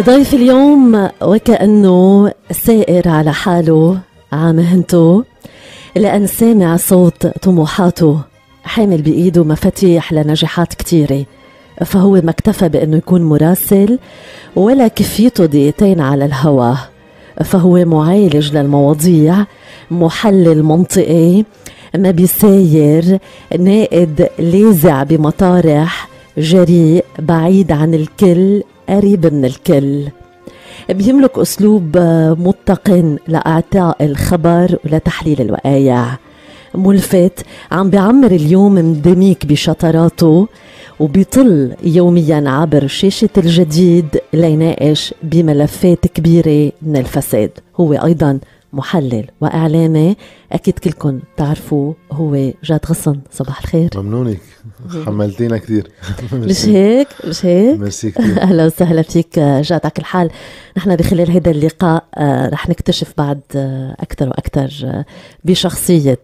ضيف اليوم وكأنه سائر على حاله. عامهنته لأن سامع صوت طموحاته. حامل بإيده مفاتيح لنجاحات كتيرة. فهو ما اكتفى بأنه يكون مراسل ولا كفيته دقيقتين على الهوا. فهو معالج للمواضيع. محلل منطقي. ما بيساير نائد لاذع بمطارح. جريء. بعيد عن الكل. قريب من الكل. بيملك أسلوب متقن لإعطاء الخبر ولتحليل الوقايع. ملفت عم بيعمر اليوم مدميك بشطراته وبيطل يوميا عبر شاشة الجديد ليناقش بملفات كبيرة من الفساد. هو أيضا محلل. وإعلامي أكيد كلكم تعرفوه هو جاد غصن. صباح الخير. ممنونك. حملتينا كثير مش هيك؟ مش هيك؟ ميرسي كثير أهلا وسهلا فيك جاد. على كل حال نحن بخلال هذا اللقاء آه، رح نكتشف بعد آه، أكثر وأكثر آه، بشخصية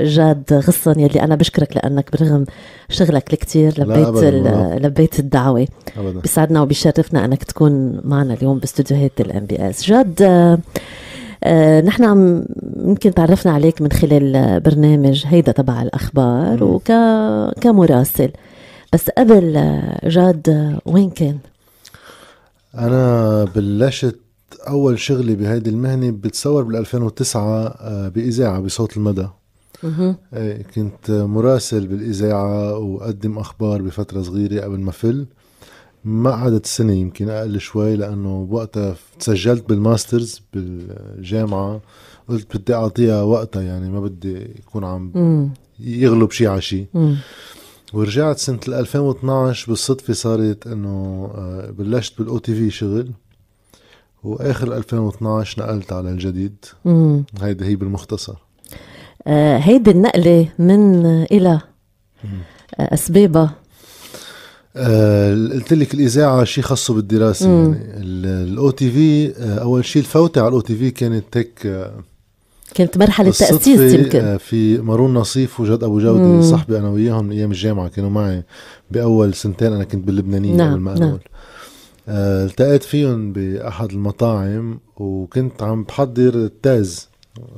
جاد غصن يلي أنا بشكرك لأنك برغم شغلك الكثير لبيت لبيت الدعوة. أبدا. بيسعدنا وبيشرفنا أنك تكون معنا اليوم باستديوهات ال MBS جاد نحن عم يمكن تعرفنا عليك من خلال برنامج هيدا تبع الأخبار وك كمراسل. بس قبل آه، جاد آه، وين كان؟ أنا بلشت أول شغلي بهيدي المهنة بتصور بال 2009 آه، بإذاعة بصوت المدى. إيه كنت مراسل بالإذاعة وقدم أخبار بفترة صغيرة قبل ما فل. ما قعدت سنة يمكن أقل شوي لأنه بوقتها تسجلت بالماسترز بالجامعة قلت بدي أعطيها وقتها يعني ما بدي يكون عم يغلب شيء على شيء ورجعت سنة 2012 بالصدفة صارت إنه آه، بلشت بال OTV شغل وآخر 2012 نقلت على الجديد. هيدي هي بالمختصر. آه هيدي النقلة من إلى آه أسبابها. آه قلت لك الإذاعة شيء خاصه بالدراسة مم. يعني ال OTV أول شيء الفوتة على ال OTV كانت هيك آه كانت مرحلة تأسيس يمكن آه في مارون نصيف وجد أبو جودة صاحبي أنا وياهم من أيام الجامعة كانوا معي بأول سنتين أنا كنت باللبنانية نعم قبل ما نعم. آه التقيت فيهم بأحد المطاعم وكنت عم بحضر ال thèse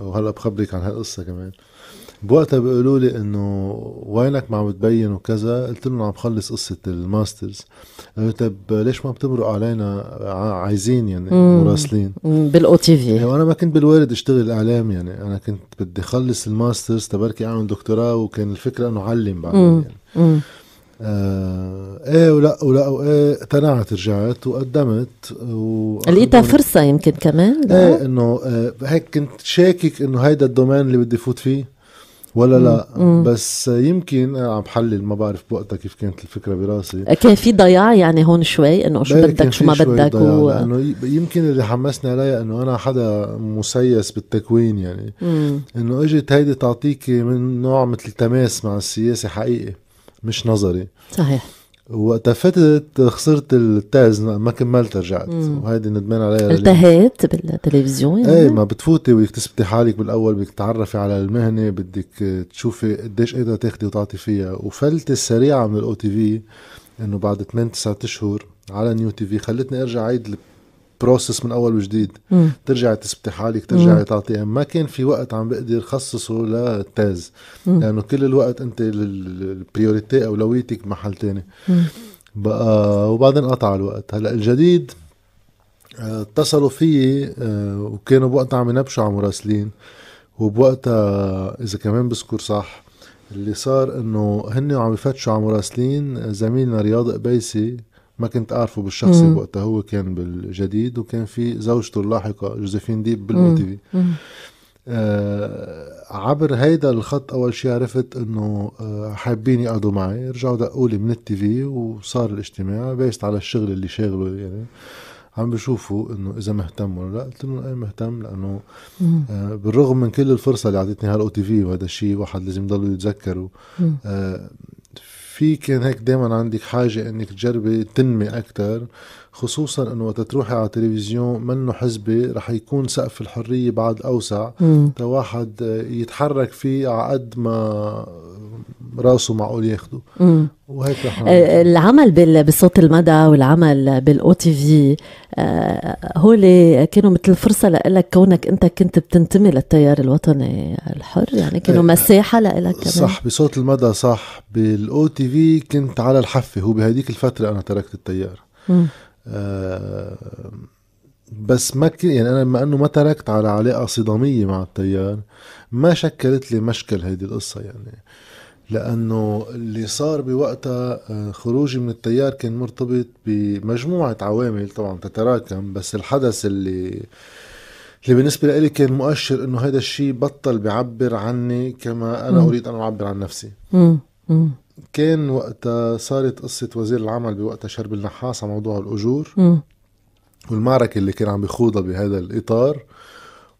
وهلأ بخبرك عن هالقصة كمان بوقتها بيقولوا لي إنه وينك ما عم بتبين وكذا؟ قلت لهم عم بخلص قصة ال masters. قالوا طيب ليش ما بتمرق علينا؟ عايزين يعني مراسلين بال OTV. وأنا ما كنت بالوارد اشتغل إعلام يعني. أنا كنت بدي اخلص ال masters تبركي أعمل دكتوراه وكان الفكرة إنه علم بعدين يعني. آه إيه ولا ولا وإيه اقتنعت رجعت وقدمت لقيتها فرصة يمكن كمان إيه إنه آه هيك كنت شاكك إنه هيدا ال domaine اللي بدي فوت فيه. ولا لا؟ مم. بس يمكن عم بحلل ما بعرف بوقتها كيف كانت الفكرة براسي. كان في ضياع يعني هون شوي إنه شو بدك شو ما بدك و... انه يمكن اللي حمسني عليها إنه أنا حدا مسيس بالتكوين يعني. إنه إجت هيدي تعطيكي من نوع مثل تماس مع السياسة حقيقي مش نظري. صحيح. وقتها فتت خسرت ال thèse ما كملت رجعت. وهيدي ندمان عليها التهيت بالتلفزيون يعني؟ إيه ما بتفوتي بدك تثبتي حالك بالأول بدك تتعرفي على المهنة بدك تشوفي قديش قادره تاخدي وتعطي فيها. وفلتة السريعة من ال OTV إنه بعد 8 9 أشهر على New TV خلتني أرجع عيد process من أول وجديد. مم. ترجعي تثبتي حالك ترجعي تعطي ما كان في وقت عم بقدر خصصه لل thèse لأنه يعني كل الوقت أنت ال priority اولويتك بمحل تاني. بقى وبعدين قطع الوقت. هلأ الجديد آه، اتصلوا فيي آه، وكانوا بوقتها عم ينبشوا على مراسلين. وبوقتها إذا كمان بذكر صح اللي صار إنه هن عم يفتشوا على مراسلين زميلنا رياض قبيسي. ما كنت أعرفه بالشخصي بوقتها هو كان بالجديد وكان في زوجته اللاحقة جوزيفين ديب بال OTV آه عبر هيدا الخط أول شيء عرفت إنه آه حابين يقعدوا معي رجعوا دقوا لي من ال TV وصار الاجتماع based على الشغل اللي شاغله يعني عم بشوفوا إنه إذا مهتم ولا لا. قلت لهم إيه مهتم؟ لأنه آه بالرغم من كل الفرصة اللي اعطتني هالاو تي في وهذا الشيء واحد لازم يضلوا يتذكروا. آه في كان هيك دائما عندك حاجة إنك تجربي تنمي أكثر خصوصا إنه وقت تروحي على التلفزيون منه حزبي رح يكون سقف الحرية بعد أوسع. واحد يتحرك فيه على قد ما راسه معقول ياخده. وهيك رح آه، العمل بصوت المدى والعمل بالأو تي في هول كانوا مثل فرصة لك كونك أنت كنت بتنتمي للتيار الوطني الحر يعني كانوا آه، مساحة لك كمان. صح بصوت المدى صح. بالأو تي في كنت على الحفة هو بهديك الفترة أنا تركت التيار. آه بس ما يعني أنا بما إنه ما تركت على علاقة صدامية مع التيار ما شكلت لي مشكل هيدي القصة يعني لأنه اللي صار بوقتها آه، خروجي من التيار كان مرتبط بمجموعة عوامل طبعا تتراكم بس الحدث اللي اللي بالنسبة لي كان مؤشر إنه هذا الشيء بطل بيعبر عني كما أنا م. أريد أن أعبر عن نفسي م. م. كان وقتها صارت قصة وزير العمل بوقتها شرب النحاس على موضوع الأجور م. والمعركة اللي كان عم بيخوضها بهذا الإطار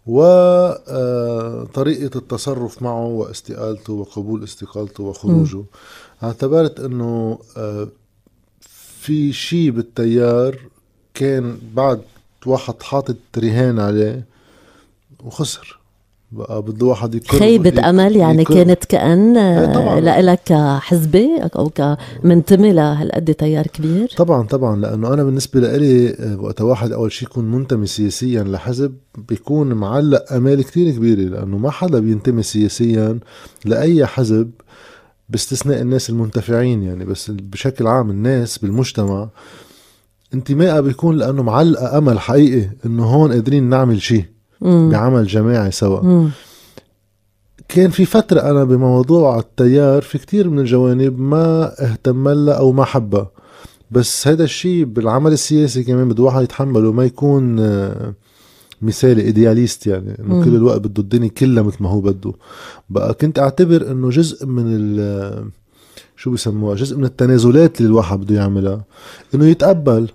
وطريقة آه، التصرف معه واستقالته وقبول استقالته وخروجه. اعتبرت إنه آه، في شيء بالتيار كان بعد واحد حاطط رهان عليه وخسر. بقى بده واحد يكون خيبة أمل يعني يكون كانت كأن إيه، لك حزبي أو كمنتمي لهالقد تيار كبير. طبعا طبعا لأنه أنا بالنسبة لإلي وقت واحد أول شيء يكون منتمي سياسيا لحزب بيكون معلق أمال كتير كبيرة لأنه ما حدا بينتمي سياسيا لأي حزب باستثناء الناس المنتفعين. يعني بس بشكل عام الناس بالمجتمع انتمائها بيكون لأنه معلقة أمل حقيقي إنه هون قادرين نعمل شيء بعمل جماعي سوا. مم. كان في فترة أنا بموضوع التيار في كتير من الجوانب ما اهتم لها أو ما حبها. بس هذا الشيء بالعمل السياسي كمان بده واحد يتحمله ما يكون آه، مثالي إيدياليست يعني إنه كل الوقت بده الدنيا كلها مثل ما هو بده. بقى كنت أعتبر إنه جزء من ال شو بيسموها جزء من التنازلات اللي الواحد بده يعملها إنه يتقبل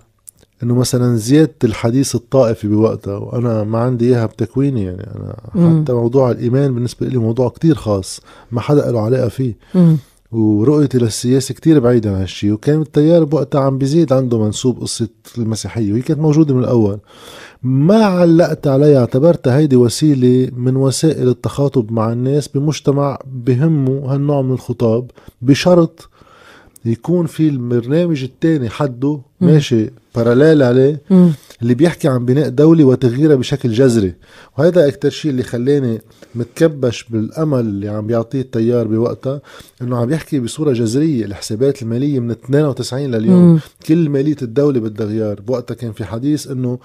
إنه مثلا زيادة الحديث الطائفي بوقتها وأنا ما عندي إياها بتكويني يعني أنا مم. حتى موضوع الإيمان بالنسبة لي موضوع كتير خاص ما حدا له علاقة فيه مم. ورؤيتي للسياسة كتير بعيدة عن هالشيء وكان التيار بوقتها عم بيزيد عنده منسوب قصة المسيحية وهي كانت موجودة من الأول ما علقت عليها اعتبرتها هيدي وسيلة من وسائل التخاطب مع الناس بمجتمع بهمه هالنوع من الخطاب بشرط يكون في البرنامج الثاني حده ماشي باراليل عليه مم. اللي بيحكي عن بناء دولة وتغييرها بشكل جذري. وهذا أكتر شيء اللي خلاني متكبش بالأمل اللي عم بيعطيه التيار بوقتها إنه عم يحكي بصورة جذرية الحسابات المالية من 92 لليوم. مم. كل مالية الدولة بدها غيار. بوقتها كان في حديث إنه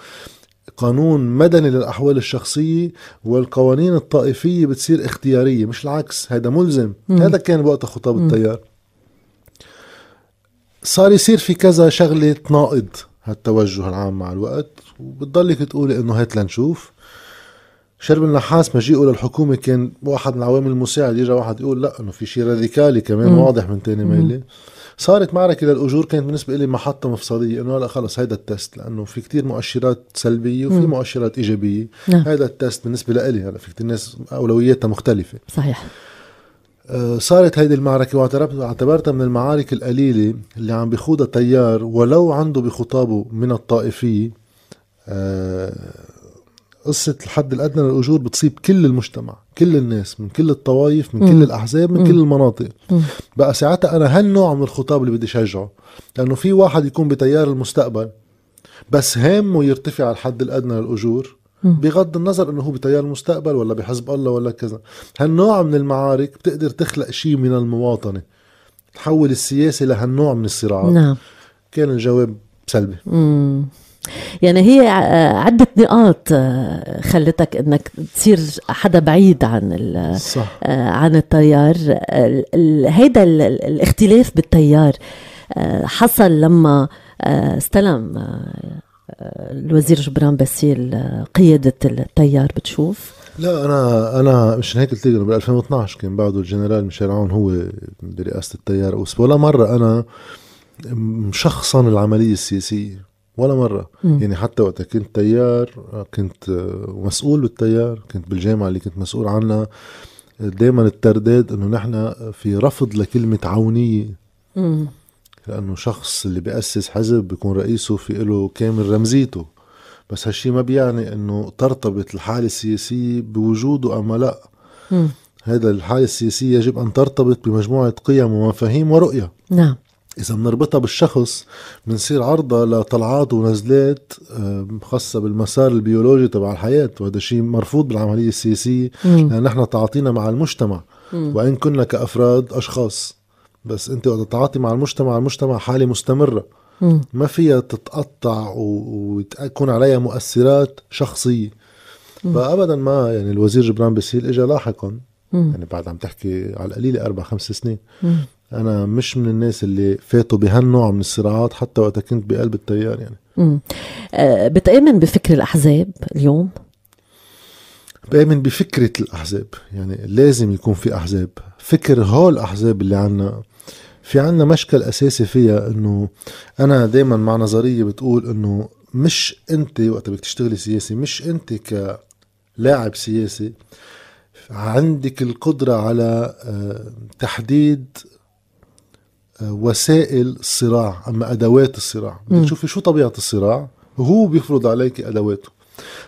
قانون مدني للأحوال الشخصية والقوانين الطائفية بتصير اختيارية مش العكس هذا ملزم. مم. هذا كان وقتها خطاب التيار. صار يصير في كذا شغلة تناقض هالتوجه العام مع الوقت وبتضلك تقولي إنه هات لنشوف شرب النحاس مجيئه للحكومة كان واحد من العوامل المساعد يجي واحد يقول لا إنه في شيء راديكالي كمان مم. واضح من تاني ميلة صارت معركة للأجور كانت بالنسبة لي محطة مفصلية إنه لا خلص هيدا التست لأنه في كتير مؤشرات سلبية وفي مم. مؤشرات إيجابية نعم. هذا التست بالنسبة لإلي هلا في كتير ناس أولوياتها مختلفة صحيح صارت هيدي المعركة واعتبرتها من المعارك القليلة اللي عم بيخوضها تيار ولو عنده بخطابه من الطائفية آه، قصة الحد الأدنى للأجور بتصيب كل المجتمع كل الناس من كل الطوائف من م. كل الأحزاب من م. كل المناطق م. بقى ساعتها أنا هالنوع من الخطاب اللي بدي شجعه لأنه في واحد يكون بتيار المستقبل بس هامه يرتفع الحد الأدنى للأجور بغض النظر إنه هو بتيار المستقبل ولا بحزب الله ولا كذا. هالنوع من المعارك بتقدر تخلق شيء من المواطنة. تحول السياسة لهالنوع من الصراعات. نعم. كان الجواب سلبي. مم. يعني هي عدة نقاط آه، خلتك إنك تصير حدا بعيد عن صح. آه، عن التيار. هيدا الاختلاف بالتيار آه، حصل لما استلم الوزير جبران باسيل قيادة التيار بتشوف؟ لا أنا أنا مش هيك قلت لك بال 2012 كان بعده الجنرال ميشيل عون هو برئاسة التيار ولا مرة أنا مشخصن العملية السياسية ولا مرة م. يعني حتى وقت كنت تيار كنت مسؤول بالتيار كنت بالجامعة اللي كنت مسؤول عنها دائما الترداد إنه نحن في رفض لكلمة عونية م. لأنه شخص اللي بيأسس حزب بيكون رئيسه في له كامل رمزيته. بس هالشي ما بيعني إنه ترتبط الحالة السياسية بوجوده اما لا. هذا الحالة السياسية يجب أن ترتبط بمجموعة قيم ومفاهيم ورؤية. نعم. إذا بنربطها بالشخص بنصير عرضة لطلعات ونزلات خاصة بالمسار البيولوجي تبع الحياة وهذا شيء مرفوض بالعملية السياسية. لأن نحن تعاطينا مع المجتمع. وإن كنا كأفراد أشخاص. بس أنت وقت تتعاطي مع المجتمع المجتمع حالة مستمرة مم. ما فيها تتقطع و- وتكون عليها مؤثرات شخصية فأبدا ما يعني الوزير جبران باسيل إجا لاحقا. يعني بعد عم تحكي على القليلة أربع خمس سنين. أنا مش من الناس اللي فاتوا بهالنوع من الصراعات حتى وقت كنت بقلب التيار يعني. آه، بتآمن بفكر الأحزاب اليوم؟ بآمن بفكرة الأحزاب يعني لازم يكون في أحزاب فكر هول الأحزاب اللي عنا في عنا مشكل أساسي فيها إنه أنا دايما مع نظرية بتقول إنه مش أنت وقت بدك تشتغلي سياسي مش أنت كلاعب سياسي عندك القدرة على آه، تحديد آه، وسائل الصراع أما أدوات الصراع بدك. تشوفي شو طبيعة الصراع وهو بيفرض عليك أدواته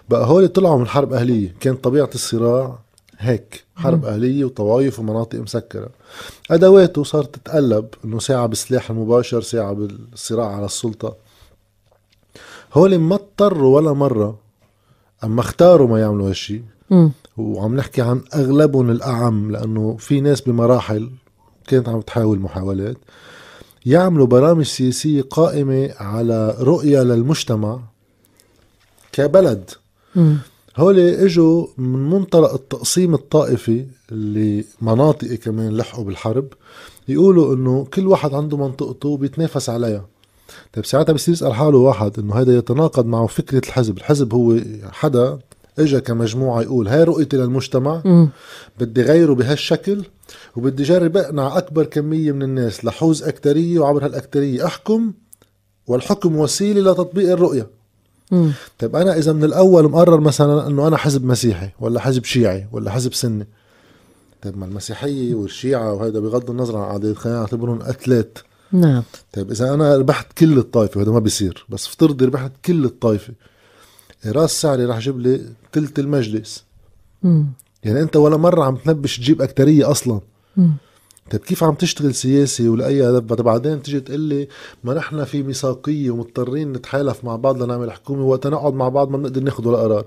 بقى هول طلعوا من حرب أهلية كانت طبيعة الصراع هيك حرب أهلية وطوايف ومناطق مسكرة. أدواته صارت تتقلب إنه ساعة بالسلاح المباشر ساعة بالصراع على السلطة. هول ما اضطروا ولا مرة أما اختاروا ما يعملوا هالشي. وعم نحكي عن أغلبهم الأعم لأنه في ناس بمراحل كانت عم تحاول محاولات. يعملوا برامج سياسية قائمة على رؤية للمجتمع كبلد. مم. هول إجوا من منطلق التقسيم الطائفي اللي مناطقي كمان لحقوا بالحرب. يقولوا إنه كل واحد عنده منطقته بيتنافس عليها. طيب ساعتها بصير يسأل حاله واحد إنه هذا يتناقض معه فكرة الحزب، الحزب هو حدا اجى كمجموعة يقول هاي رؤيتي للمجتمع. مم. بدي غيره بهالشكل وبدي جرب أقنع أكبر كمية من الناس لحوز أكترية وعبر هالأكترية. أحكم والحكم وسيلة لتطبيق الرؤية. مم. طيب أنا إذا من الأول مقرر مثلا إنه أنا حزب مسيحي ولا حزب شيعي ولا حزب سني طيب ما المسيحية والشيعة وهذا بغض النظر عن عدد خلينا نعتبرهم قتلات نعم طيب إذا أنا ربحت كل الطائفة وهذا ما بيصير بس افترضي ربحت كل الطائفة راس سعري رح يجيب لي ثلث المجلس مم. يعني أنت ولا مرة عم تنبش تجيب أكترية أصلا مم. طيب كيف عم تشتغل سياسي ولأي هدف بعد- بعدين تيجي تقول لي ما نحن في ميثاقية ومضطرين نتحالف مع بعض لنعمل حكومة وقت نقعد مع بعض ما بنقدر ناخذ ولا قرار.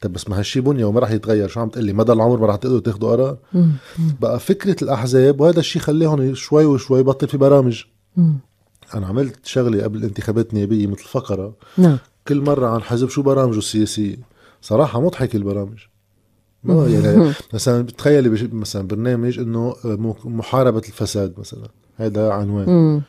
طيب بس ما هالشي بنية وما رح يتغير. شو عم تقول لي؟ مدى العمر ما رح تقدروا تاخذوا قرار؟ مم. بقى فكرة الأحزاب وهذا الشيء خليهم شوي وشوي بطل في برامج. مم. أنا عملت شغلة قبل الانتخابات النيابيه مثل فقره نعم. كل مرة عن حزب شو برامجه السياسية؟ صراحة مضحكة البرامج. ما يعني مثلا بتخيلي بش- مثلا برنامج إنه م- محاربة الفساد مثلا هذا عنوان.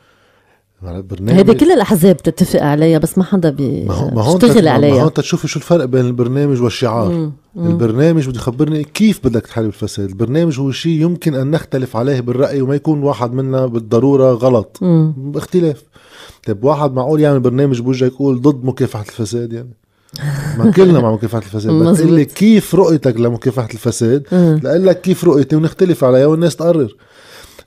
برنامج هيدي كل الأحزاب بتتفق عليها بس ما حدا ما هو ما هون بيشتغل عليها تشوفي شو الفرق بين البرنامج والشعار مم. مم. البرنامج بده يخبرني كيف بدك تحارب الفساد البرنامج هو شيء يمكن أن نختلف عليه بالرأي وما يكون واحد منا بالضرورة غلط مم. باختلاف طيب واحد معقول يعمل برنامج بوجه يقول ضد مكافحة الفساد يعني ما كلنا مع مكافحة الفساد بس لي كيف رؤيتك لمكافحة الفساد. لأقول لك كيف رؤيتي ونختلف عليها والناس تقرر.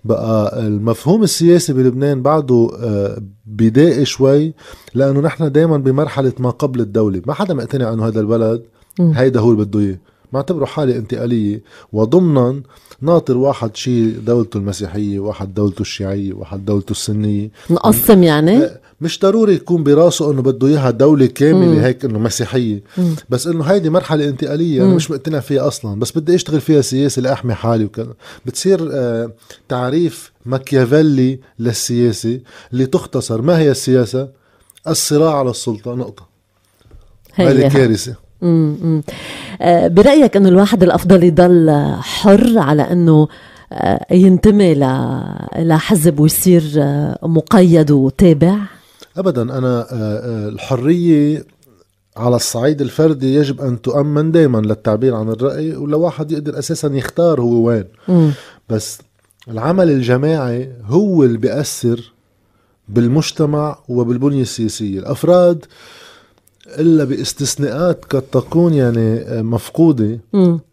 بقى المفهوم السياسي بلبنان بعده آه، بدائي شوي لأنه نحن دايما بمرحلة ما قبل الدولة. ما حدا مقتنع أنه هذا البلد. هيدا هو اللي بده إياه. معتبره حالة انتقالية. وضمنا ناطر واحد شي دولته المسيحية واحد دولته الشيعية واحد دولته السنية. نقسم يعني؟ مش ضروري يكون براسه إنه بده إياها دولة كاملة مم. هيك إنه مسيحية مم. بس إنه هيدي مرحلة انتقالية أنا. مش مقتنع فيها أصلا بس بدي أشتغل فيها سياسة لأحمي حالي وكذا بتصير آه تعريف ماكيافيلي للسياسة اللي تختصر ما هي السياسة الصراع على السلطة نقطة هذه مم. مم. آه، برأيك أنه الواحد الأفضل يضل حر على أنه آه، ينتمي لحزب ويصير مقيد وتابع ابدا أنا آه، آه، الحرية على الصعيد الفردي يجب أن تؤمن دائما للتعبير عن الرأي ولواحد يقدر أساسا يختار هو وين مم. بس العمل الجماعي هو اللي بيأثر بالمجتمع وبالبنية السياسية الأفراد إلا باستثناءات قد تكون يعني آه، مفقودة.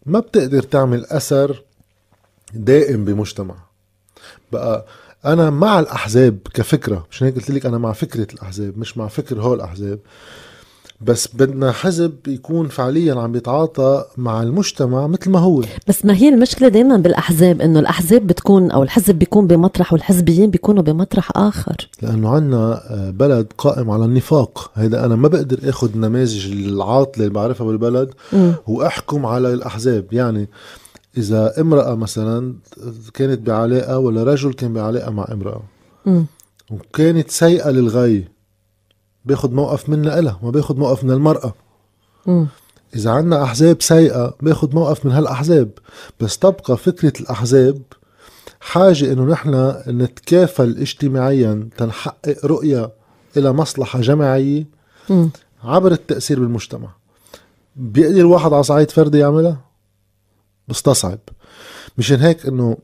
ما بتقدر تعمل أثر دائم بمجتمع بقى أنا مع الأحزاب كفكرة مش هيك قلت لك أنا مع فكرة الأحزاب مش مع فكر هول الاحزاب بس بدنا حزب يكون فعليا عم بيتعاطى مع المجتمع مثل ما هو. بس ما هي المشكلة دائما بالأحزاب إنه الأحزاب بتكون أو الحزب بيكون بمطرح والحزبيين بيكونوا بمطرح آخر. لأنه عنا آه، بلد قائم على النفاق. هيدا أنا ما بقدر آخذ نماذج العاطلة اللي بعرفها بالبلد م. وأحكم على الأحزاب. يعني إذا امرأة مثلا كانت بعلاقة ولا رجل كان بعلاقة مع امرأة م. وكانت سيئة للغاية بياخد موقف منا إلها ما بياخد موقف من المرأة م. إذا عنا أحزاب سيئة بياخد موقف من هالأحزاب بس تبقى فكرة الأحزاب حاجة إنه نحن نتكافل اجتماعيا تنحقق رؤية إلى مصلحة جماعية م. عبر التأثير بالمجتمع بيقدر الواحد على صعيد فردي يعملها مستصعب. مشان هيك إنه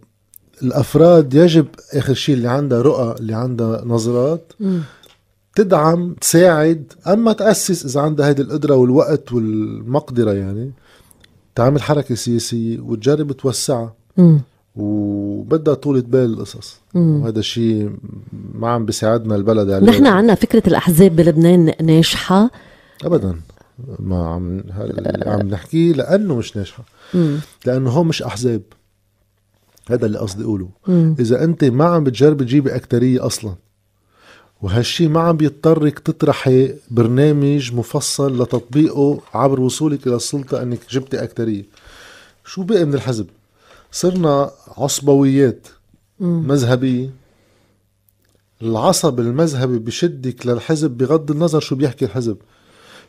الأفراد يجب آخر شيء اللي عندها رؤى اللي عندها نظرات م. تدعم تساعد أما تأسس إذا عندها هذه القدرة والوقت والمقدرة يعني تعمل حركة سياسية وتجرب توسعها. وبدها طولة بال القصص. وهذا الشيء ما عم بيساعدنا البلد يعني. نحن عنا فكرة الأحزاب بلبنان ناجحة. أبدا. ما عم عم نحكيه لأنه مش ناجحة. لأنه هو مش أحزاب. هذا اللي قصدي أقوله. إذا أنت ما عم بتجرب تجيبي أكترية أصلا وهالشي ما عم بيضطرك تطرحي برنامج مفصل لتطبيقه عبر وصولك إلى السلطة إنك جبتي أكترية. شو بقي من الحزب؟ صرنا عصبويات مذهبية العصب المذهبي بشدك للحزب بغض النظر شو بيحكي الحزب.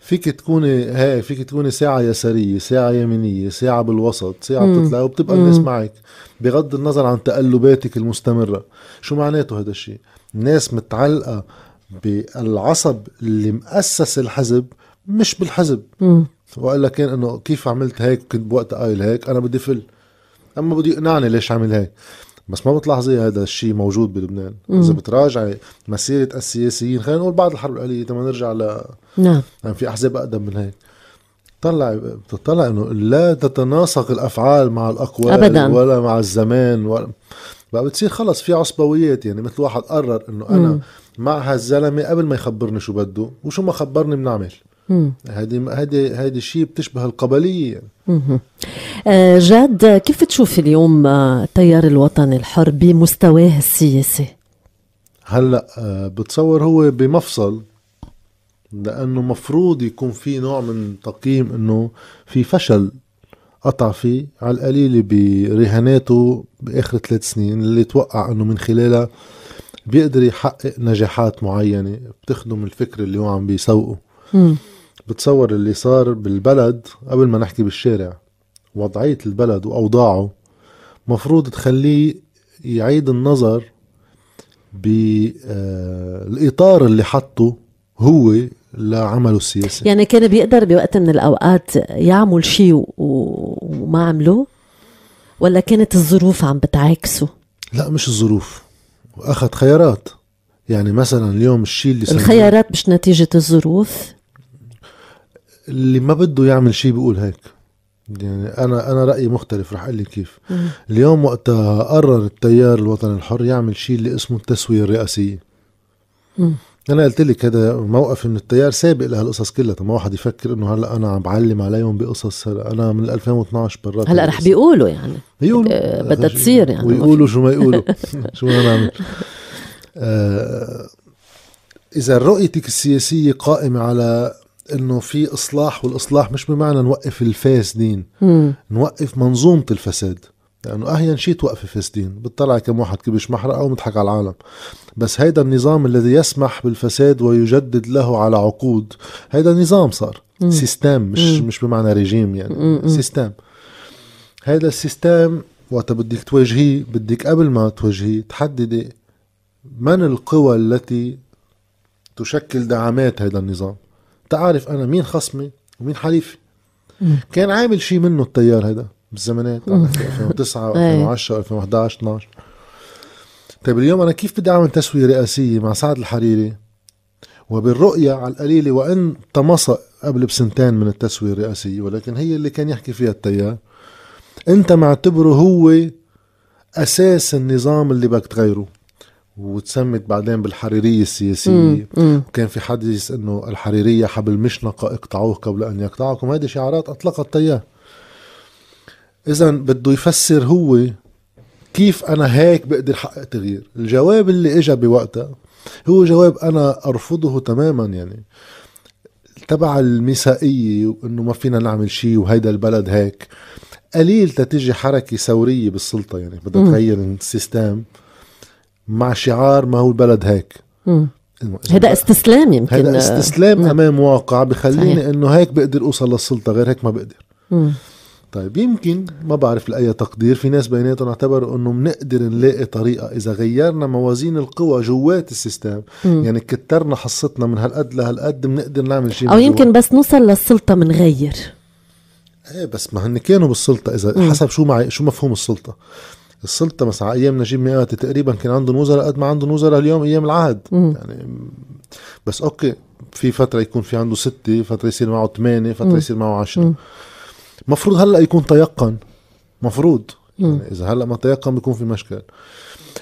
فيك تكوني هاي فيك تكوني ساعة يسارية ساعة يمينية ساعة بالوسط ساعة بتطلع وبتبقى الناس معك. بغض النظر عن تقلباتك المستمرة. شو معناته هذا الشيء؟ ناس متعلقة بالعصب اللي مؤسس الحزب مش بالحزب. والا كان إنه كيف عملت هيك؟ كنت بوقتها قايل هيك أنا بدي فل. أما بدي يقنعني ليش عمل هيك. بس ما بتلاحظي هذا الشيء موجود بلبنان. إذا بتراجعي مسيرة السياسيين خلينا نقول بعد الحرب الاهليه لما نرجع ل نعم يعني في أحزاب أقدم من هيك بتطلع بتطلع إنه لا تتناسق الأفعال مع الأقوال أبداً. ولا مع الزمان ولا بقى بتصير خلص في عصبويات يعني مثل واحد قرر إنه أنا مم. مع هالزلمة قبل ما يخبرني شو بده وشو ما خبرني بنعمل هذه هذه هذه الشيء بتشبه القبلية يعني. آه جاد كيف تشوف اليوم آه، التيار الوطني الحر بمستواه السياسي؟ هلا آه بتصور هو بمفصل لأنه مفروض يكون في نوع من تقييم إنه في فشل قطع فيه على القليلة برهاناته بآخر ثلاث سنين اللي توقع أنه من خلالها بيقدر يحقق نجاحات معينة بتخدم الفكر اللي هو عم بيسوقه بتصور اللي صار بالبلد قبل ما نحكي بالشارع. وضعية البلد وأوضاعه مفروض تخليه يعيد النظر بالإطار آه، اللي حطه هو لعمله السياسي. يعني كان بيقدر بوقت من الأوقات يعمل شيء وما عمله؟ ولا كانت الظروف عم بتعاكسه؟ لا مش الظروف. واخذ خيارات. يعني مثلا اليوم الشيء اللي الخيارات مش نتيجة الظروف؟ اللي ما بده يعمل شيء بيقول هيك. يعني أنا أنا رأيي مختلف رح أقول لك كيف. اليوم وقتها قرر التيار الوطني الحر يعمل شيء اللي اسمه التسوية الرئاسية. أنا قلت لك هذا موقف من التيار سابق لهالقصص كلها. ما واحد يفكر إنه هلأ أنا عم بعلم عليهم بقصص هلأ أنا من 2012 برات هلأ رح بيقولوا يعني. بيقولوا. آه، بدها تصير يعني. ويقولوا شو ما يقولوا. شو ما نعمل. آه إذا رؤيتك السياسية قائمة على إنه في إصلاح والإصلاح مش بمعنى نوقف الفاسدين نوقف منظومة الفساد. لأنه يعني اهين شيء توقفي فاسدين بتطلع كم واحد كبش محرقة ومضحك على العالم. بس هيدا النظام الذي يسمح بالفساد ويجدد له على عقود هيدا نظام صار. مم. system مش مم. مش بمعنى ريجيم يعني. مم. system. هيدا السيستم وقت بدك تواجهيه بدك قبل ما تواجهيه تحددي من القوى التي تشكل دعامات هذا النظام. تعرف أنا مين خصمي ومين حليفي. كان عامل شيء منه التيار هذا بالزمانات 2009 2010 2011 12 طيب اليوم أنا كيف بدي أعمل تسوية رئاسية مع سعد الحريري؟ وبالرؤية على القليلة وإن طمس قبل بسنتين من التسوية الرئاسية ولكن هي اللي كان يحكي فيها التيار. أنت معتبره هو أساس النظام اللي بدك تغيره. وتسمت بعدين بالحريرية السياسية. وكان في حديث إنه الحريرية حبل مشنقة اقطعوه قبل أن يقطعكم. هذه شعارات أطلقت تياه اذا بده يفسر هو كيف أنا هيك بقدر حقق تغيير. الجواب اللي اجى بوقتها هو جواب أنا أرفضه تماما يعني. تبع المسائية وإنه ما فينا نعمل شيء وهيدا البلد هيك. قليل تتجي حركة ثورية بالسلطة يعني. بدها تغير ال system. مع شعار ما هو البلد هيك. هذا استسلام يمكن. هذا استسلام نعم. أمام واقع بخليني إنه هيك بقدر أوصل للسلطة غير هيك ما بقدر. مم. طيب يمكن ما بعرف لأي تقدير. في ناس بيناتهم اعتبروا إنه بنقدر نلاقي طريقة. إذا غيرنا موازين القوى جوات ال system مم. يعني كترنا حصتنا من هالقد لهالقد بنقدر نعمل شيء أو يمكن بس نوصل للسلطة غير. إيه بس ما هن كانوا بالسلطة إذا مم. حسب شو معي شو مفهوم السلطة. السلطة مثلا أيام نجيب ميقاتي تقريبا كان عندهم وزراء قد ما عندهم وزراء اليوم أيام العهد. مم. يعني بس okay في فترة يكون في عنده ستة فترة يصير معه ثمانية فترة مم. يصير معه عشرة. مم. مفروض هلأ يكون تيقن. مفروض. يعني إذا هلأ ما تيقن بيكون في مشكل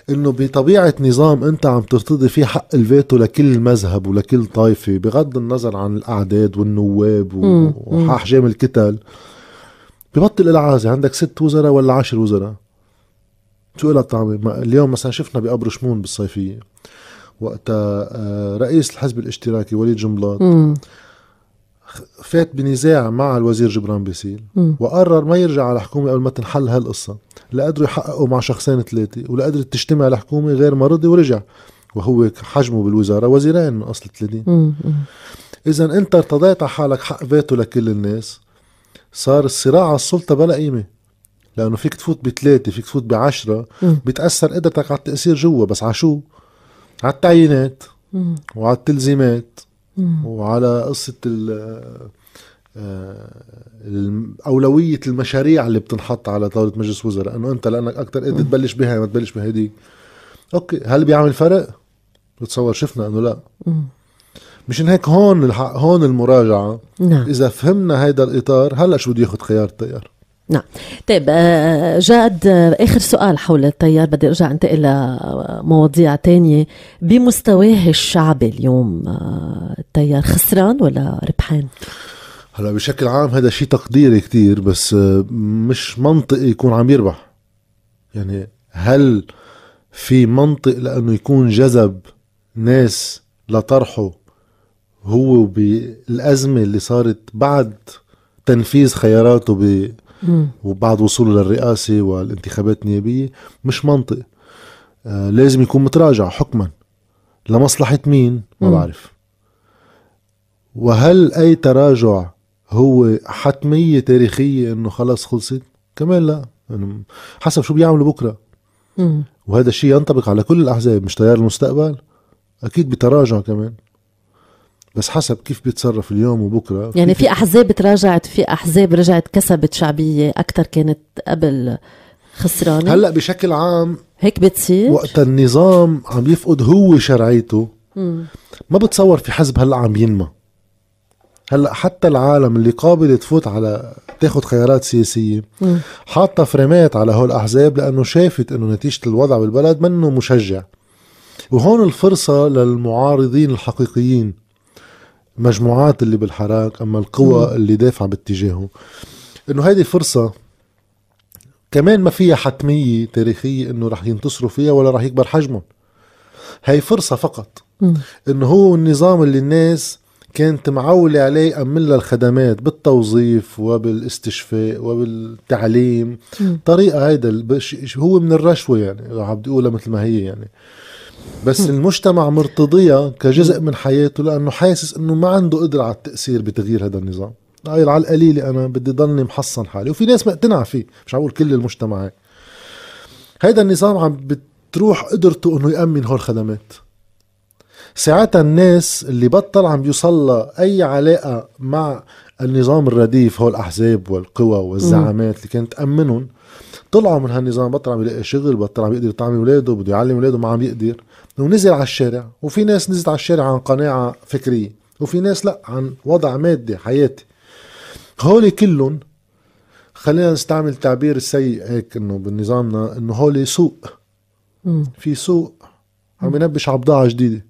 إنه بطبيعة نظام أنت عم ترتضي فيه حق الفيتو لكل مذهب ولكل طائفة بغض النظر عن الأعداد والنواب واحجام الكتل. ببطل العازة عندك ست وزراء ولا عشر وزراء؟ شو لها طعمة؟ اليوم مثلا شفنا بأبر شمون بالصيفية. وقتها آه، رئيس الحزب الاشتراكي وليد جنبلاط فات بنزاع مع الوزير جبران باسيل وقرر ما يرجع على الحكومة قبل ما تنحل هالقصة. لا قدروا يحققوا مع شخصين ثلاثة ولا قدرت تجتمع الحكومة غير ما رضي ورجع. وهو حجمه بالوزارة وزيرين من أصل 30 اذا أنت ارتضيت على حالك حق فيتو لكل الناس. صار الصراع على السلطة بلا قيمة. لأنه فيك تفوت بثلاثه فيك تفوت بعشرة بتأثر قدرتك على التأثير جوا بس على شو؟ على التعيينات وعلى التلزيمات وعلى قصة آه، أولوية المشاريع اللي بتنحط على طاولة مجلس وزراء. إنه أنت لأنك أكثر قدرت تبلش بها ما تبلش بهديك. okay هل بيعمل فرق؟ بتصور شفنا إنه لا. مشان هيك هون هون المراجعة. نعم. إذا فهمنا هيدا الإطار هلا شو بده ياخذ خيار التيار؟ نعم. طيب آه، جاد آه، آخر سؤال حول التيار. بدي أرجع أنتقل لمواضيع تانية. بمستواه الشعبي اليوم آه، التيار خسران ولا ربحان؟ هلا بشكل عام هذا شيء تقديري كتير بس مش منطقي يكون عم يربح. يعني هل في منطق لأنه يكون جذب ناس لطرحه هو بالأزمة اللي صارت بعد تنفيذ خياراته وبعد وصوله للرئاسة والانتخابات النيابية مش منطق. آه لازم يكون متراجع حكما. لمصلحة مين؟ ما بعرف. وهل أي تراجع هو حتمية تاريخية إنه خلص خلصت؟ كمان لا. يعني حسب شو بيعملوا بكرة. وهذا الشيء ينطبق على كل الأحزاب مش تيار المستقبل. أكيد بتراجع كمان. بس حسب كيف بيتصرف اليوم وبكرة. يعني في أحزاب تراجعت في أحزاب رجعت كسبت شعبية أكثر كانت قبل خسرانة؟ هلأ بشكل عام هيك بتصير؟ وقت النظام عم يفقد هو شرعيته مم. ما بتصور في حزب هلأ عم ينمى. هلأ حتى العالم اللي قابل تفوت على تاخد خيارات سياسية حاطة فريمات على هول الاحزاب لأنه شافت إنه نتيجة الوضع بالبلد منه مشجع. وهون الفرصة للمعارضين الحقيقيين المجموعات اللي بالحراك أما القوى. اللي دافعة باتجاهه إنه هيدي فرصه كمان ما فيها حتمية تاريخية إنه رح ينتصروا فيها ولا رح يكبر حجمهم هي فرصة فقط. إنه هو النظام اللي الناس كانت معولة عليه يأمن لها الخدمات بالتوظيف وبالاستشفاء وبالتعليم مم. طريقة هيدا هو من الرشوة يعني بدي أقولها مثل ما هي يعني بس المجتمع مرتضيها كجزء من حياته لأنه حاسس إنه ما عنده قدرة على التأثير بتغيير هذا النظام. قايل على القليله أنا بدي ضلني محصن حالي. وفي ناس مقتنعة فيه مش عم أقول كل المجتمع هيك. هيدا النظام عم بتروح قدرته إنه يأمن هول الخدمات. ساعتها الناس اللي بطل عم بيوصل أي علاقة مع النظام الرديف هول الأحزاب والقوى والزعامات اللي كانت تأمنهم طلعوا من هالنظام بطل عم يلاقي شغل بطل عم يقدر يطعم أولاده بده يعلم أولاده ما عم يقدر. ونزل على الشارع وفي ناس نزلت على الشارع عن قناعة فكرية وفي ناس لا عن وضع مادي حياتي. هولي كلهم خلينا نستعمل تعبير السيء هيك إنه بنظامنا إنه هولي سوق في سوق عم ينبش على بضاعة جديدة.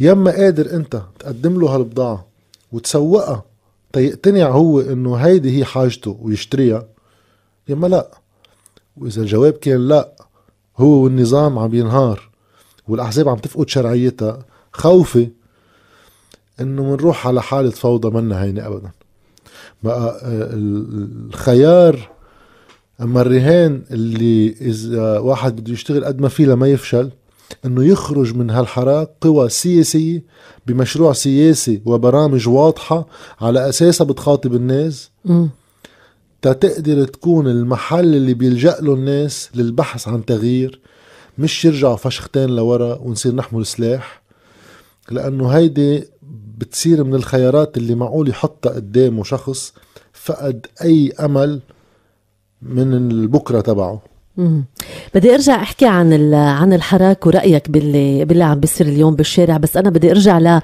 يما قادر أنت تقدم له هالبضاعة وتسوقها تيقتنع هو إنه هيدي هي حاجته ويشتريها يما لا. وإذا الجواب كان لا هو والنظام عم ينهار. والأحزاب عم تفقد شرعيتها خوفي إنه منروح على حالة فوضى منا هينة ابدا. بقى آه، الخيار أما الرهان اللي إذا واحد بده يشتغل قد ما فيه لما يفشل إنه يخرج من هالحراك قوى سياسية بمشروع سياسي وبرامج واضحة على أساسها بتخاطب الناس. تتقدر تكون المحل اللي بيلجأ له الناس للبحث عن تغيير. مش يرجعوا فشختين لورا ونصير نحمل سلاح لأنه هيدي بتصير من الخيارات اللي معقول يحطها قدامه شخص فقد أي أمل من البكره تبعه. مم. بدي ارجع احكي عن عن الحراك ورأيك باللي باللي عم بيصير اليوم بالشارع بس أنا بدي ارجع ل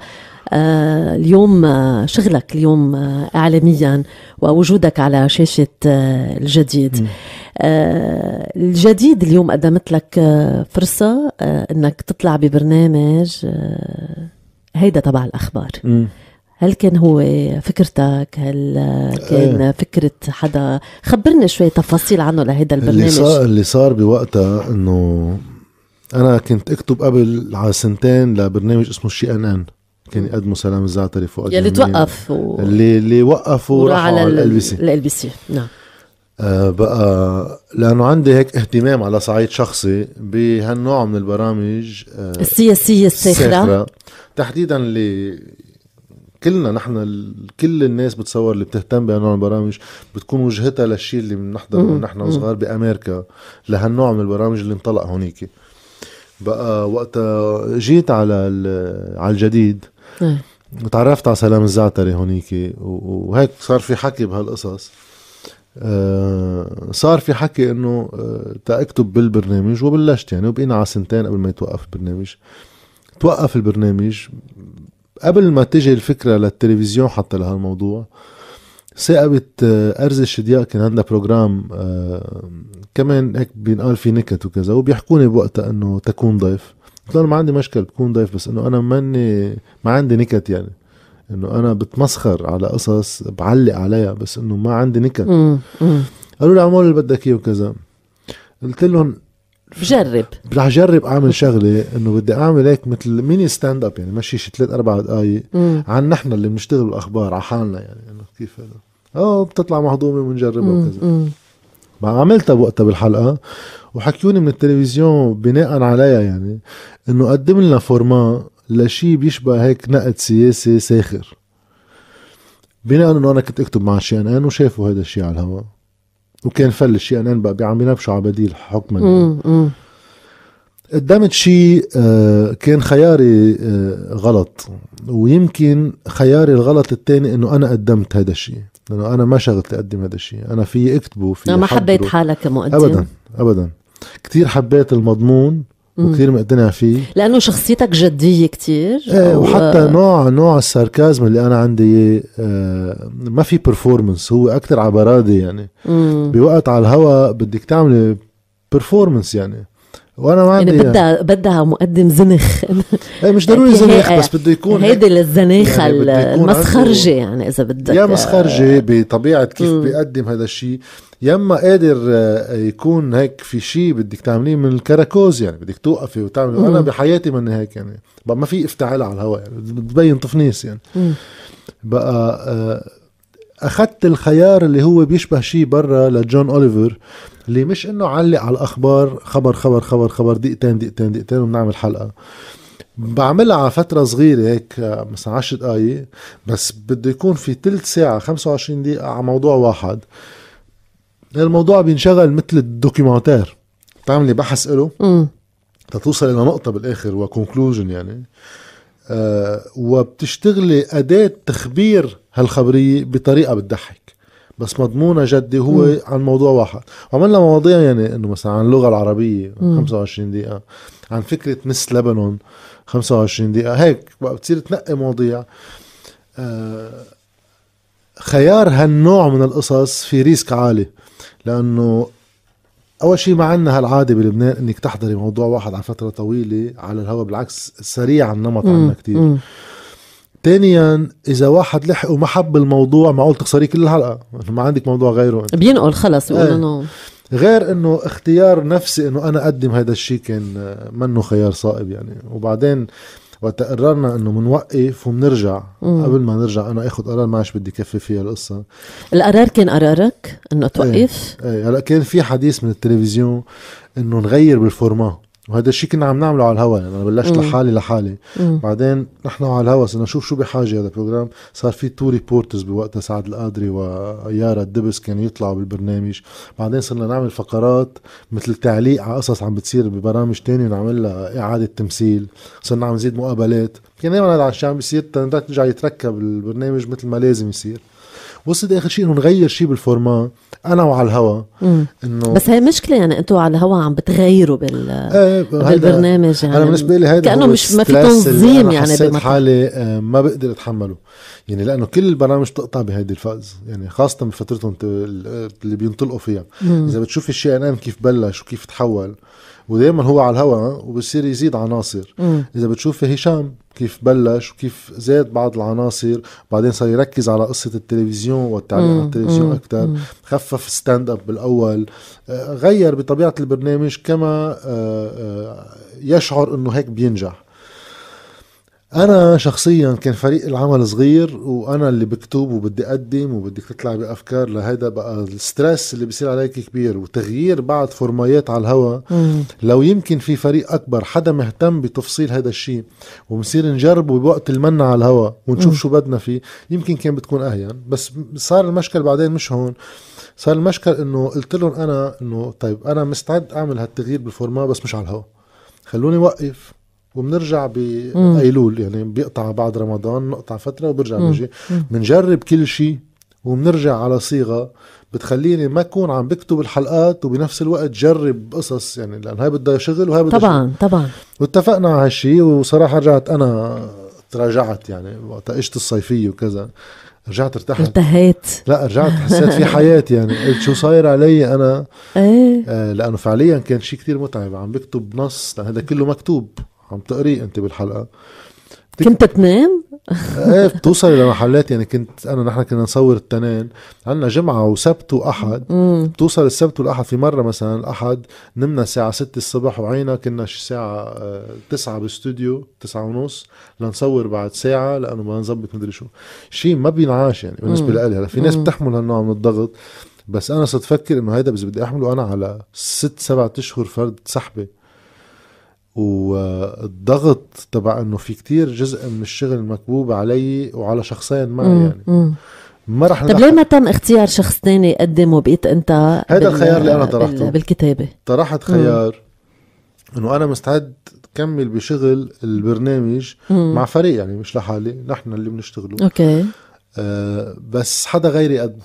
آه اليوم آه شغلك اليوم آه اعلاميا ووجودك على شاشة الجديد الجديد اليوم قدمت لك فرصة إنك تطلع ببرنامج هيدا تبع الأخبار م. هل كان هو فكرتك؟ هل كان إيه. فكرة حدا؟ خبرني شوي تفاصيل عنه لهيدا البرنامج. اللي صار, اللي صار بوقتها إنه أنا كنت أكتب قبل على سنتين لبرنامج اسمه شي إن إن. كان يقدمه سلام الزعتري فوق يلي توقف و... اللي اللي وقفوا وراح على LBC LBC نعم. آه بقى لأنه عندي هيك اهتمام على صعيد شخصي بهالنوع من البرامج آه السياسية الساخرة. تحديدا اللي كلنا نحن كل الناس بتصور اللي بتهتم بهالنوع البرامج بتكون وجهتها للشيء اللي بنحضره نحن صغار بأمريكا لهالنوع من البرامج اللي انطلق هونيك. بقى وقتها جيت على على الجديد تعرفت على سلام الزعتري هونيك وهيك صار في حكي بهالقصص. آه صار في حكي إنه آه تاكتب بالبرنامج وبلشت يعني وبقينا على سنتين قبل ما يتوقف البرنامج. توقف البرنامج قبل ما تجي الفكرة للتلفزيون حتى لهالموضوع ثاقبت آه، أرز الشدياق كان عندها بروجرام آه، كمان هيك بينقال في نكت وكذا وبيحكوني بوقتها إنه تكون ضيف. قلت له ما عندي مشكل بكون ضيف بس إنه أنا ماني ما عندي نكت يعني. إنه أنا بتمسخر على قصص بعلق عليها بس إنه ما عندي نكت. قالوا لي اعمل اللي بدك إياه وكذا. قلت لهم جرب رح جرب أعمل شغلة إنه بدي أعمل هيك مثل mini stand-up يعني مشي شي ثلاث أربع دقائق عن نحن اللي بنشتغل بالأخبار على حالنا يعني إنه كيف هذا. آه بتطلع مهضومة وبنجربها وكذا. ما عملتها بوقتها بالحلقة. وحكيوني من التلفزيون بناء عليها يعني إنه قدم لنا فورما لشيء بيشبه هيك نقد سياسي ساخر. بناء إنه أنا كنت أكتب مع شي إن إن وشافوا هذا الشيء على الهواء. وكان فل الشيء ان بقى عم ينبشوا على بديل حكما يعني. قدمت شيء آه، كان خياري آه، غلط. ويمكن خياري الغلط الثاني إنه أنا قدمت هذا الشيء لأنه أنا ما شغلت أقدم هذا الشيء أنا في اكتبه في ما حبيت حالك كمقدم ابدا ابدا. كثير حبيت المضمون. وكثير مقتنع فيه. لأنه شخصيتك جدية كثير إيه وحتى نوع نوع ال sarcasm اللي أنا عندي آه ما في performance هو أكثر على برادي يعني. مم. بوقت على الهوا بدك تعملي performance يعني. وأنا ما يعني عندي يعني بدها بدها مقدم زنخ. إيه مش ضروري زنخ بس بده يكون هيدي للزناخه يعني المسخرجة يعني إذا بدك يا مسخرجة بطبيعة كيف. بيقدم هذا الشيء. يا اما قادر آه، يكون هيك في شيء بدك تعمليه من الكراكوز يعني بدك توقفي وتعملي. أنا بحياتي مني هيك يعني بقى ما في افتعال على الهواء يعني بتبين تفنيس يعني. مم. بقى آه، أخذت الخيار اللي هو بيشبه شيء برا لجون أوليفر. اللي مش إنه علق على الأخبار خبر خبر خبر خبر دقيقتين دقيقتين دقيقتين وبنعمل حلقة. بعملها على فترة صغيرة هيك مثلا 10 دقايق بس بده يكون في ثلث ساعة 25 دقيقة على موضوع واحد. الموضوع بينشغل مثل ال documentaire. بتعملي بحث له تتوصل إلى نقطة بالآخر و conclusion يعني. آه وبتشتغلي أداة تخبير هالخبرية بطريقة بتضحك. بس مضمونة جدي هو مم. عن موضوع واحد. وعملنا مواضيع يعني إنه مثلا عن اللغة العربية مم. 25 دقيقة. عن فكرة Miss لبنان 25 دقيقة. هيك بقى بتصير تنقي مواضيع. آه خيار هالنوع من القصص في ريسك عالي لأنه أول شيء ما عندنا هالعاده بلبنان إنك تحضري موضوع واحد على فترة طويلة على الهواء بالعكس سريع النمط عندنا كتير. ثانيا إذا واحد لحق وما حب الموضوع معقول تخسريه كل الحلقة؟ ما عندك موضوع غيره أنت. بينقل خلص بيقول إيه. إنه غير إنه اختيار نفسي إنه أنا أقدم هذا الشيء كان منه خيار صائب يعني. وبعدين وقت قررنا إنه بنوقف وبنرجع قبل ما نرجع أنا آخذ قرار ما عادش بدي كفي فيها القصة. القرار كان قرارك إنه توقف؟ إيه, إيه. هلأ كان في حديث من التلفزيون إنه نغير بال format. وهذا الشيء كنا عم نعمله على الهواء يعني أنا بلشت لحالي لحالي. مم. بعدين نحن على الهواء صرنا نشوف شو بحاجة هذا ال program صار في two reporters بوقتها سعد القادري ويارا الدبس كانوا يطلعوا بالبرنامج. بعدين صرنا نعمل فقرات مثل تعليق على قصص عم بتصير ببرامج تانية ونعمل لها إعادة تمثيل. صرنا عم نزيد مقابلات. كان دائما هذا الشيء عم بيصير ترجع يتركب البرنامج مثل ما لازم يصير. وصلت آخر شيء إنه نغير شيء بالفورما أنا وعلى الهوا. إنه بس هي مشكلة يعني أنتم على الهوا عم بتغيروا بال إيه بالبرنامج يعني. أنا بالنسبة لي هيدا كأنه مش ما في تنظيم يعني حسيت حالي آه، ما بقدر أتحمله. يعني لأنه كل البرامج بتقطع بهيدي الفاز. يعني خاصة بفترتهم اللي بينطلقوا فيها. مم. إذا بتشوف الشيء إن كيف بلش وكيف تحول ودائما هو على الهواء وبصير يزيد عناصر. مم. إذا بتشوفي هشام كيف بلش وكيف زاد بعض العناصر بعدين صار يركز على قصة التلفزيون والتعليق على التلفزيون أكثر خفف stand-up بالأول. آه، غير بطبيعة البرنامج كما آه، آه، يشعر أنه هيك بينجح. أنا شخصيا كان فريق العمل صغير وأنا اللي بكتب وبدي أقدم وبدك تطلع بأفكار لهيدا بقى ال stress اللي بيصير عليك كبير وتغيير بعض format يات على الهوا. لو يمكن في فريق أكبر حدا مهتم بتفصيل هذا الشيء وبصير نجربه بوقت المنة على الهوا ونشوف. شو بدنا فيه يمكن كان بتكون أهين. بس صار المشكل بعدين مش هون. صار المشكل إنه قلت لهم أنا إنه طيب أنا مستعد أعمل هالتغيير بالفورما بس مش على الهوا. خلوني وقف. وبنرجع بايلول يعني بيقطع بعد رمضان نقطع فترة وبرجع بيجي. بنجرب كل شيء وبنرجع على صيغة بتخليني ما أكون عم بكتب الحلقات وبنفس الوقت جرب قصص يعني لأن هاي بدها شغل وهاي بدها طبعا شغل. طبعا. واتفقنا على هالشيء وصراحة رجعت أنا تراجعت يعني وقت اجت الصيفية وكذا. رجعت ارتحت. ارتهيت لا رجعت حسيت في حياة يعني قلت شو صاير علي أنا؟ إيه. آه لأنه فعليا كان شيء كتير متعب عم بكتب نص هذا كله مكتوب. عم تقريه أنت بالحلقة. كنت تنام؟ إيه بتوصلي لمحلات يعني كنت أنا نحن كنا نصور التنين. عندنا جمعة وسبت وأحد. بتوصل السبت والأحد في مرة مثلا الأحد نمنا الساعة 6 الصبح وعينا كنا شي ساعة 9 آه، باستوديو 9 ونص لنصور بعد ساعة لأنه ما نظبط مدري شو. شيء ما بينعاش يعني بالنسبة لي هلا في ناس بتحمل هالنوع من الضغط بس أنا صرت أفكر إنه هيدا بس بدي أحمله. أنا على ست سبعة أشهر فرد سحبة. والضغط تبع إنه في كتير جزء من الشغل مكبوب علي وعلى شخصين معي يعني. ما رح طيب ليه ما تم اختيار شخص تاني يقدم وبقيت أنت هذا الخيار اللي أنا طرحته. بالكتابة؟ طرحت خيار إنه أنا مستعد كمل بشغل البرنامج مم. مع فريق يعني مش لحالي نحن اللي بنشتغله. أوكي. آه بس حدا غيري قدم.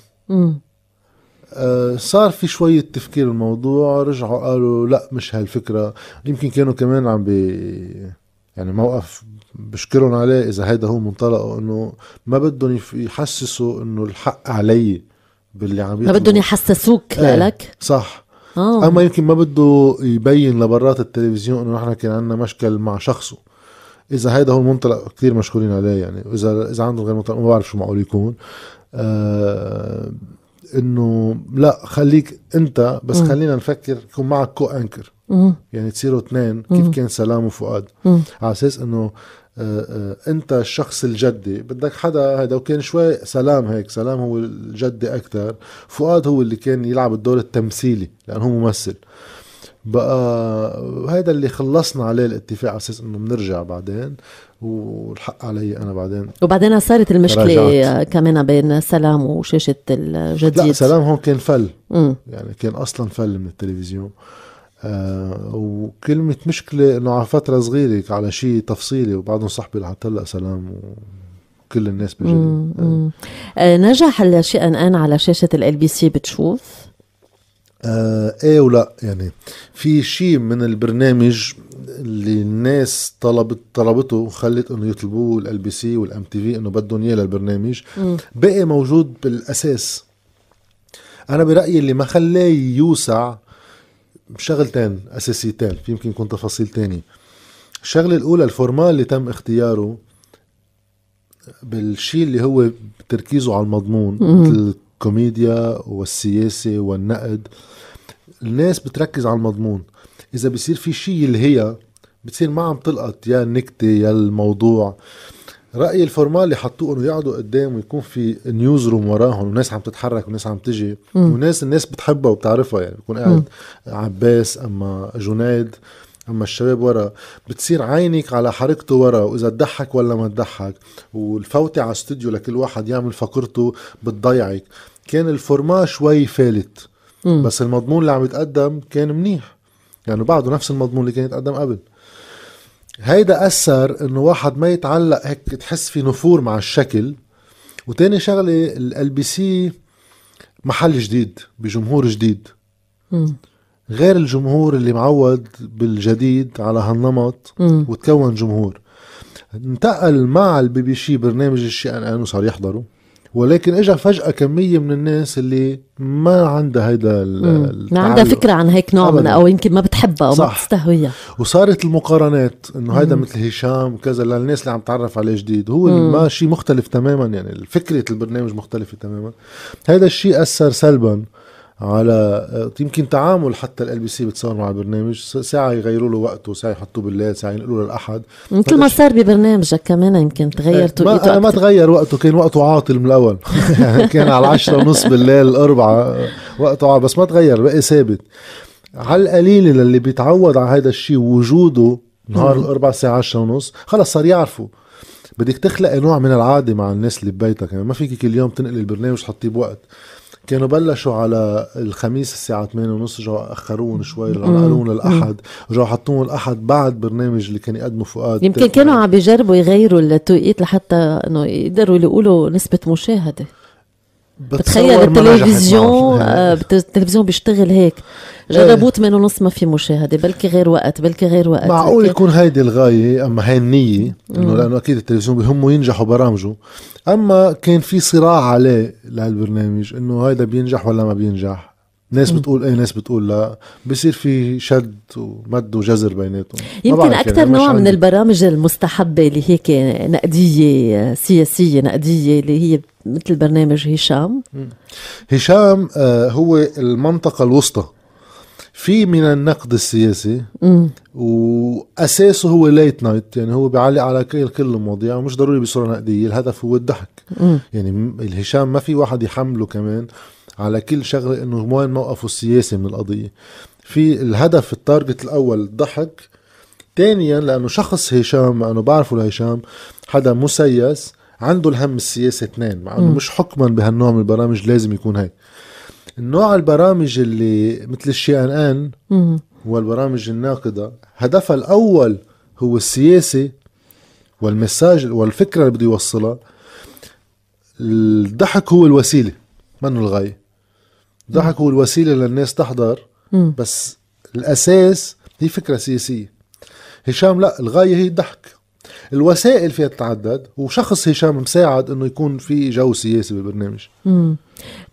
صار في شوية تفكير الموضوع رجعوا قالوا لا مش هالفكرة يمكن كانوا كمان عم بي يعني موقف بشكرهم عليه إذا هيدا هو منطلقه إنه ما بدهم يحسسوا إنه الحق علي باللي عم ما بدهم يحسسوك إيه لك؟ صح. أوه. أما يمكن ما بده يبين لبرات التلفزيون إنه نحن كان عندنا مشكل مع شخصه. إذا هيدا هو المنطلق كثير مشكورين عليه يعني. اذا إذا عندهم غير منطلق ما بعرف شو معقول يكون. آه إنه لا خليك أنت بس. خلينا نفكر يكون معك كو أنكر. يعني تصيروا اثنين كيف كان سلام وفؤاد. على أساس إنه آه، آه، أنت الشخص الجدي بدك حدا هذا وكان شوي سلام هيك سلام هو الجدي أكثر فؤاد هو اللي كان يلعب الدور التمثيلي لأنه هو ممثل بقى هذا اللي خلصنا عليه الاتفاق على أساس إنه بنرجع بعدين والحق علي أنا بعدين. وبعدين صارت المشكلة. كمان بين سلام وشاشة الجديد. لا سلام هون كان فل. م. يعني كان أصلا فل من التلفزيون. آه وكلمة مشكلة إنه على فترة صغيرة على شيء تفصيلي وبعدهم صاحبي لحتى هلا سلام وكل الناس بجري آه. آه نجح الشيء الان على شاشة LBC بتشوف؟ آه إيه ولا يعني في شيء من البرنامج اللي الناس طلبت طلبته وخلت إنه يطلبوه LBC وال MTV إنه بدهم إياه للبرنامج. بقي موجود بالأساس. أنا برأيي اللي ما خلاه يوسع شغلتين أساسيتين في يمكن يكون تفاصيل تانية الشغلة الأولى الفورمال اللي تم اختياره بالشيء اللي هو تركيزه على المضمون مثل الكوميديا والسياسة والنقد. الناس بتركز على المضمون. إذا بصير في شيء اللي هي بتصير ما عم تلقط يا النكتة يا الموضوع. ال format اللي حطوه انه يقعدوا قدام ويكون في newsroom وراهم وناس عم تتحرك وناس عم تجي. وناس الناس بتحبها وبتعرفها يعني بيكون قاعد عباس أما جنيد أما الشباب ورا بتصير عينك على حركته ورا وإذا تضحك ولا ما تضحك. والفوتة على استوديو لكل واحد يعمل فقرته بتضيعك. كان ال format شوي فالت بس المضمون اللي عم يتقدم كان منيح. يعني بعده نفس المضمون اللي كان يتقدم قبل. هيدا أثر إنه واحد ما يتعلق هيك تحس في نفور مع الشكل. وتاني شغلة LBC محل جديد بجمهور جديد. غير الجمهور اللي معود بالجديد على هالنمط وتكون جمهور. انتقل مع LBC برنامج الشي إن إن وصار يحضروا ولكن اجى فجأة كمية من الناس اللي ما عندها هيدا ما عندها فكرة عن هيك نوع من أو يمكن ما بتحبها أو صح. ما بتستهويها. وصارت المقارنات إنه هيدا مثل هشام وكذا للناس اللي عم تعرف عليه جديد هو. ما شيء مختلف تماما يعني فكرة البرنامج مختلفة تماما. هذا الشيء أثر سلبا على يمكن تعامل حتى ال بي سي بتصور مع البرنامج ساعة يغيروا له وقته ساعة يحطوه بالليل ساعة ينقلوا له الأحد مثل ما صار ببرنامجك كمان يمكن تغير توقيته ما, ما تغير وقته كان وقته عاطل من الأول. يعني كان على العشرة ونص بالليل الأربعة وقته عاطل بس ما تغير بقي ثابت. على القليل للي بيتعود على هذا الشيء وجوده نهار الأربع ساعة عشرة ونص؟ خلص صار يعرفوا بدك تخلق نوع من العادة مع الناس اللي ببيتك. يعني ما فيك كل يوم تنقل البرنامج تحطيه بوقت. كانوا بلشوا على الخميس الساعة 8 ونص رجعوا أخرون شوي نقلون للأحد. رجعوا حطوهم الأحد بعد برنامج اللي كان يقدمه فؤاد. يمكن كانوا عم بيجربوا يغيروا التوقيت لحتى إنه يقدروا يقولوا نسبة مشاهدة. بتخيل التلفزيون آه، التلفزيون بيشتغل هيك. جربوا 8 ونص ما في مشاهدة بلكي غير وقت بلكي غير وقت معقول يكون هيدي الغاية أما هاي النية إنه لأنه أكيد التلفزيون بهمه ينجحوا برامجه. أما كان في صراع عليه لهالبرنامج إنه هيدا بينجح ولا ما بينجح. ناس بتقول اي ناس بتقول لا. بصير في شد ومد وجزر بيناتهم. يمكن أكثر يعني نوع من البرامج المستحبة اللي هيك نقدية سياسية نقدية اللي هي مثل برنامج هشام. هشام آه هو المنطقة الوسطى. في من النقد السياسي مم. وأساسه هو late night يعني هو بيعلق على كل كل المواضيع ومش ضروري بصورة نقدية الهدف هو الضحك. مم. يعني الهشام ما في واحد يحمله كمان. على كل شغلة إنه وين موقفه السياسي من القضية. في الهدف ال target الأول الضحك ثانيا لأنه شخص هشام لأنه بعرفه لهشام حدا مسيس عنده الهم السياسي اثنين مع إنه مش حكما بهالنوع من البرامج لازم يكون هيك. النوع البرامج اللي مثل الشي ان ان والبرامج الناقدة هدفها الأول هو السياسي والمساج والفكرة اللي بده يوصلها. الضحك هو الوسيلة منه الغاية. الضحك هو الوسيلة للناس تحضر بس الأساس هي فكرة سياسية. هشام لا الغاية هي الضحك. الوسائل فيها تتعدد وشخص هشام مساعد إنه يكون في جو سياسي بالبرنامج. مم.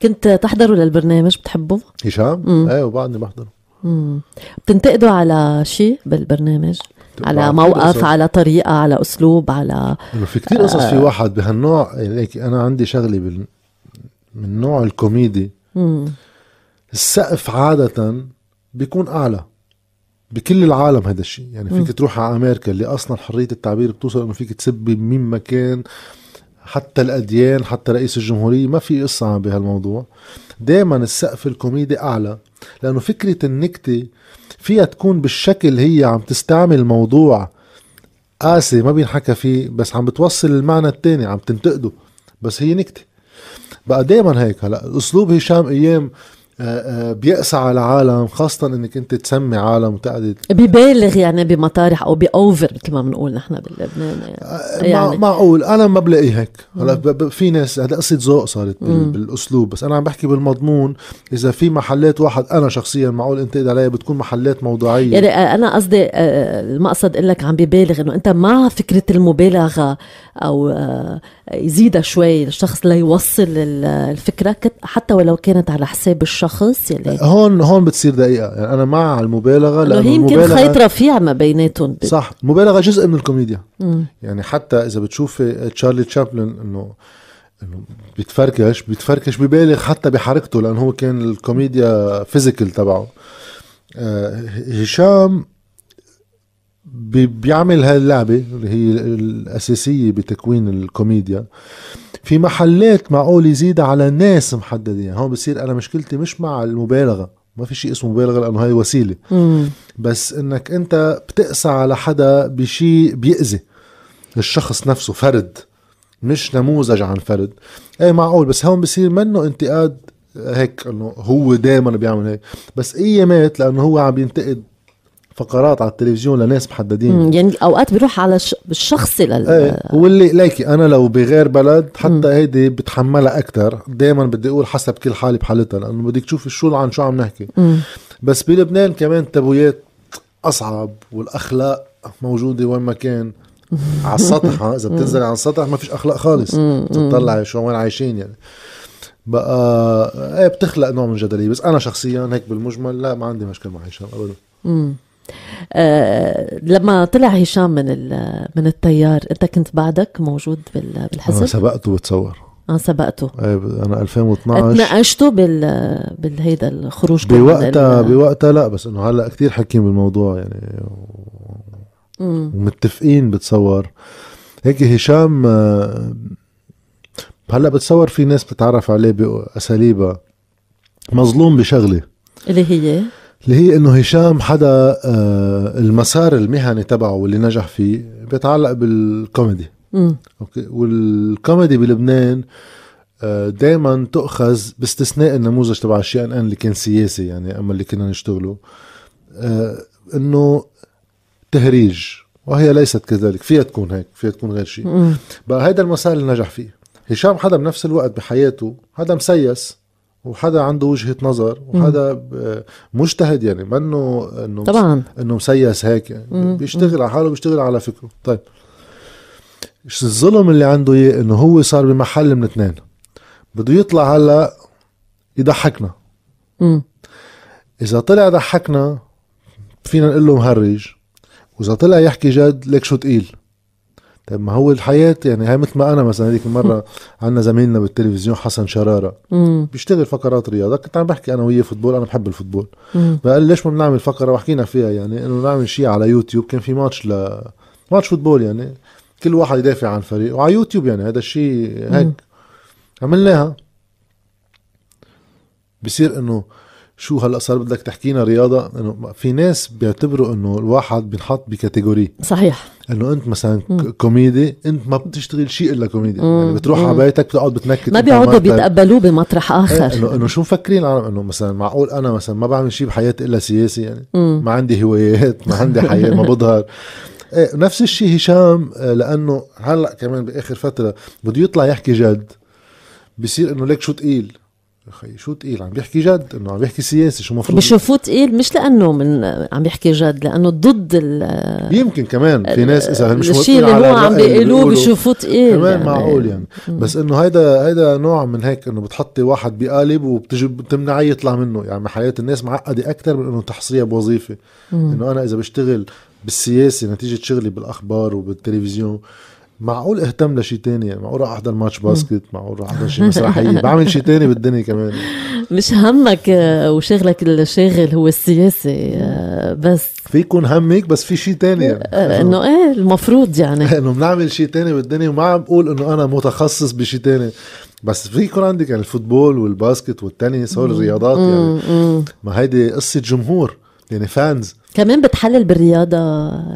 كنت تحضروا للبرنامج؟ بتحبه هشام؟ إيه وبعدني بحضره. بتنتقدوا على شيء بالبرنامج؟ على موقف على طريقة على أسلوب على في كتير قصص آه. في واحد بهالنوع يعني أنا عندي شغلة بال... من نوع الكوميدي. مم. السقف عادة بيكون أعلى بكل العالم هذا الشيء. يعني فيك م. تروح على أمريكا اللي أصلا حرية التعبير بتوصل إنه فيك تسبي بمين ما كان حتى الأديان حتى رئيس الجمهورية. ما في قصة بهالموضوع. دائما السقف الكوميدي أعلى لأنه فكرة النكتة فيها تكون بالشكل هي عم تستعمل موضوع قاسي ما بينحكى فيه بس عم بتوصل المعنى التاني عم تنتقده. بس هي نكتة. بقى دائما هيك. هلا اسلوب هشام أيام بيقسى على العالم خاصة إنك أنت تسمي عالم وتقعد ببالغ يعني بمطارح أو بأوفر مثل ما بنقول نحن بلبنان يعني, آه، يعني. معقول. أنا ما بلاقي هيك. هلا في ناس هذا قصة ذوق صارت بالأسلوب بس أنا عم بحكي بالمضمون. إذا في محلات واحد أنا شخصيا معقول انتقد عليها بتكون محلات موضوعية. يعني أنا قصدي المقصد أقول لك عم ببالغ إنه أنت مع فكرة المبالغة أو يزيدها شوي الشخص ليوصل الفكرة حتى ولو كانت على حساب الشخص. الشخص يلي هون هون بتصير دقيقة. يعني أنا مع المبالغة لأنه هي يمكن خيط رفيع ما بيناتهم. صح. المبالغة جزء من الكوميديا. مم. يعني حتى إذا بتشوفي تشارلي تشابلن انه إنه بيتفركش بيتفركش ببالغ حتى بحركته لأنه هو كان الكوميديا physical تبعه. آه، هشام بي- بيعمل هاللعبة اللي هي الأساسية بتكوين الكوميديا. في محلات معقول يزيد على ناس محددين يعني هون بصير أنا مشكلتي مش مع المبالغة. ما في شيء اسمه مبالغة لأنه هاي وسيلة. مم. بس إنك أنت بتقسى على حدا بشيء بيأذي. الشخص نفسه فرد. مش نموذج عن فرد. إيه معقول؟ بس هون بصير منه انتقاد هيك إنه هو دائما بيعمل هيك. بس ايامات لأنه هو عم ينتقد فقرات على التلفزيون لناس محددين. يعني أوقات بيروح على الش- الشخصي لل إيه واللي ليكي أنا لو بغير بلد حتى هيدي بتحملها أكثر دائما بدي أقول حسب كل حاله بحالتها لأنه بدك تشوفي شو عن شو عم نحكي. مم. بس بلبنان كمان التابويات أصعب والأخلاق موجودة وين ما كان. على السطح إذا بتنزل على السطح ما فيش أخلاق خالص. تطلعي شو وين عايشين يعني. بقى إيه بتخلق نوع من الجدلية. بس أنا شخصيا هيك بالمجمل لا ما عندي مشكلة مع هشام ابدا. آه لما طلع هشام من من التيار انت كنت بعدك موجود بال- أنا بالحزب سبقته بتصور آه سبقته. إيه أنا 2012 تناقشتوا بال بالهيدا الخروج بوقتها بوقتها لا بس إنه هلأ كتير حكيم بالموضوع يعني. ومتفقين بتصور. هيك هشام آه، هلأ بتصور في ناس بتتعرف عليه بأساليبها. مظلوم بشغلة. اللي هي؟ اللي هي إنه هشام حدا آه، المسار المهني تبعه واللي نجح فيه بيتعلق بالكوميدي. مم. okay؟ والكوميدي بلبنان دائما تؤخذ باستثناء النموذج تبع الشي إن إن اللي كان سياسي يعني أما اللي كنا نشتغله. آه، إنه تهريج وهي ليست كذلك فيها تكون هيك فيها تكون غير شيء. بقى هيدا المسار اللي نجح فيه. هشام حدا بنفس الوقت بحياته حدا مسيس وحدا عنده وجهة نظر وحدا مجتهد يعني منه انه طبعا. إنه مسيس هيك يعني. بيشتغل على حاله بيشتغل على فكره. طيب. الظلم اللي عنده اياه إنه هو صار بمحل من اثنين. بده يطلع هلأ يضحكنا. مم. إذا طلع ضحكنا فينا نقول له مهرج. وإذا طلع يحكي جد ليك شو تقيل. طيب ما هو الحياة يعني هي مثل ما أنا مثلا هذيك المرة عنا زميلنا بالتلفزيون حسن شرارة مم. بيشتغل فقرات رياضة. كنت عم بحكي أنا وياه football أنا بحب ال football. فقال لي ليش ما بنعمل فقرة؟ وحكينا فيها يعني إنه نعمل شيء على يوتيوب. كان في ماتش ل match football يعني كل واحد يدافع عن فريق. وعلى يوتيوب يعني هذا الشيء هيك. مم. عملناها. بصير إنه شو هلا صار بدك تحكينا رياضة إنه في ناس بيعتبروا إنه الواحد بينحط ب category صحيح إنه أنت مثلا مم. كوميدي أنت ما بتشتغل شيء إلا كوميدي مم. يعني بتروح. على بيتك بتقعد بتنكت ما بيقعدوا. بيتقبلوه بمطرح إيه، آخر انه إنه شو مفكرين العالم إنه مثلا معقول أنا مثلا ما بعمل شيء بحياتي إلا سياسي يعني مم. ما عندي هوايات ما عندي حياة ما بظهر إيه نفس الشيء هشام آه، لأنه هلأ كمان بآخر فترة بده يطلع يحكي جد بصير إنه ليك شو تقيل أخي شو تقيل عم بيحكي جد إنه عم بيحكي سياسي شو المفروض بشوفوه تقيل مش لأنه من عم يحكي جد لأنه ضد ال- يمكن كمان في ناس إذا مش الشيء اللي هو عم بيقولوه بشوفوه تقيل كمان معقول يعني. بس إنه هيدا هيدا نوع من هيك إنه بتحطي واحد بقالب وبتجي بتمنعيه يطلع منه. يعني حياة الناس معقدة أكثر من إنه تحصريها بوظيفة. إنه أنا إذا بشتغل بالسياسة نتيجة شغلي بالأخبار وبالتلفزيون معقول اهتم لشيء تاني؟ يعني معقول راح أحضر match basket؟ معقول راح أحضر شيء مسرحية؟ بعمل شيء تاني بالدنيا كمان. مش همك آه، وشغلك الشاغل هو السياسي آه، بس. في يكون همك بس في شيء تاني يعني. آه، إنه إيه المفروض يعني. إنه بنعمل شيء تاني بالدنيا وما عم بقول إنه أنا متخصص بشيء تاني. بس في يكون عندك يعني ال football وال basket وال tennis هول الرياضات يعني. ما هيدي قصة جمهور يعني fans كمان بتحلل بالرياضة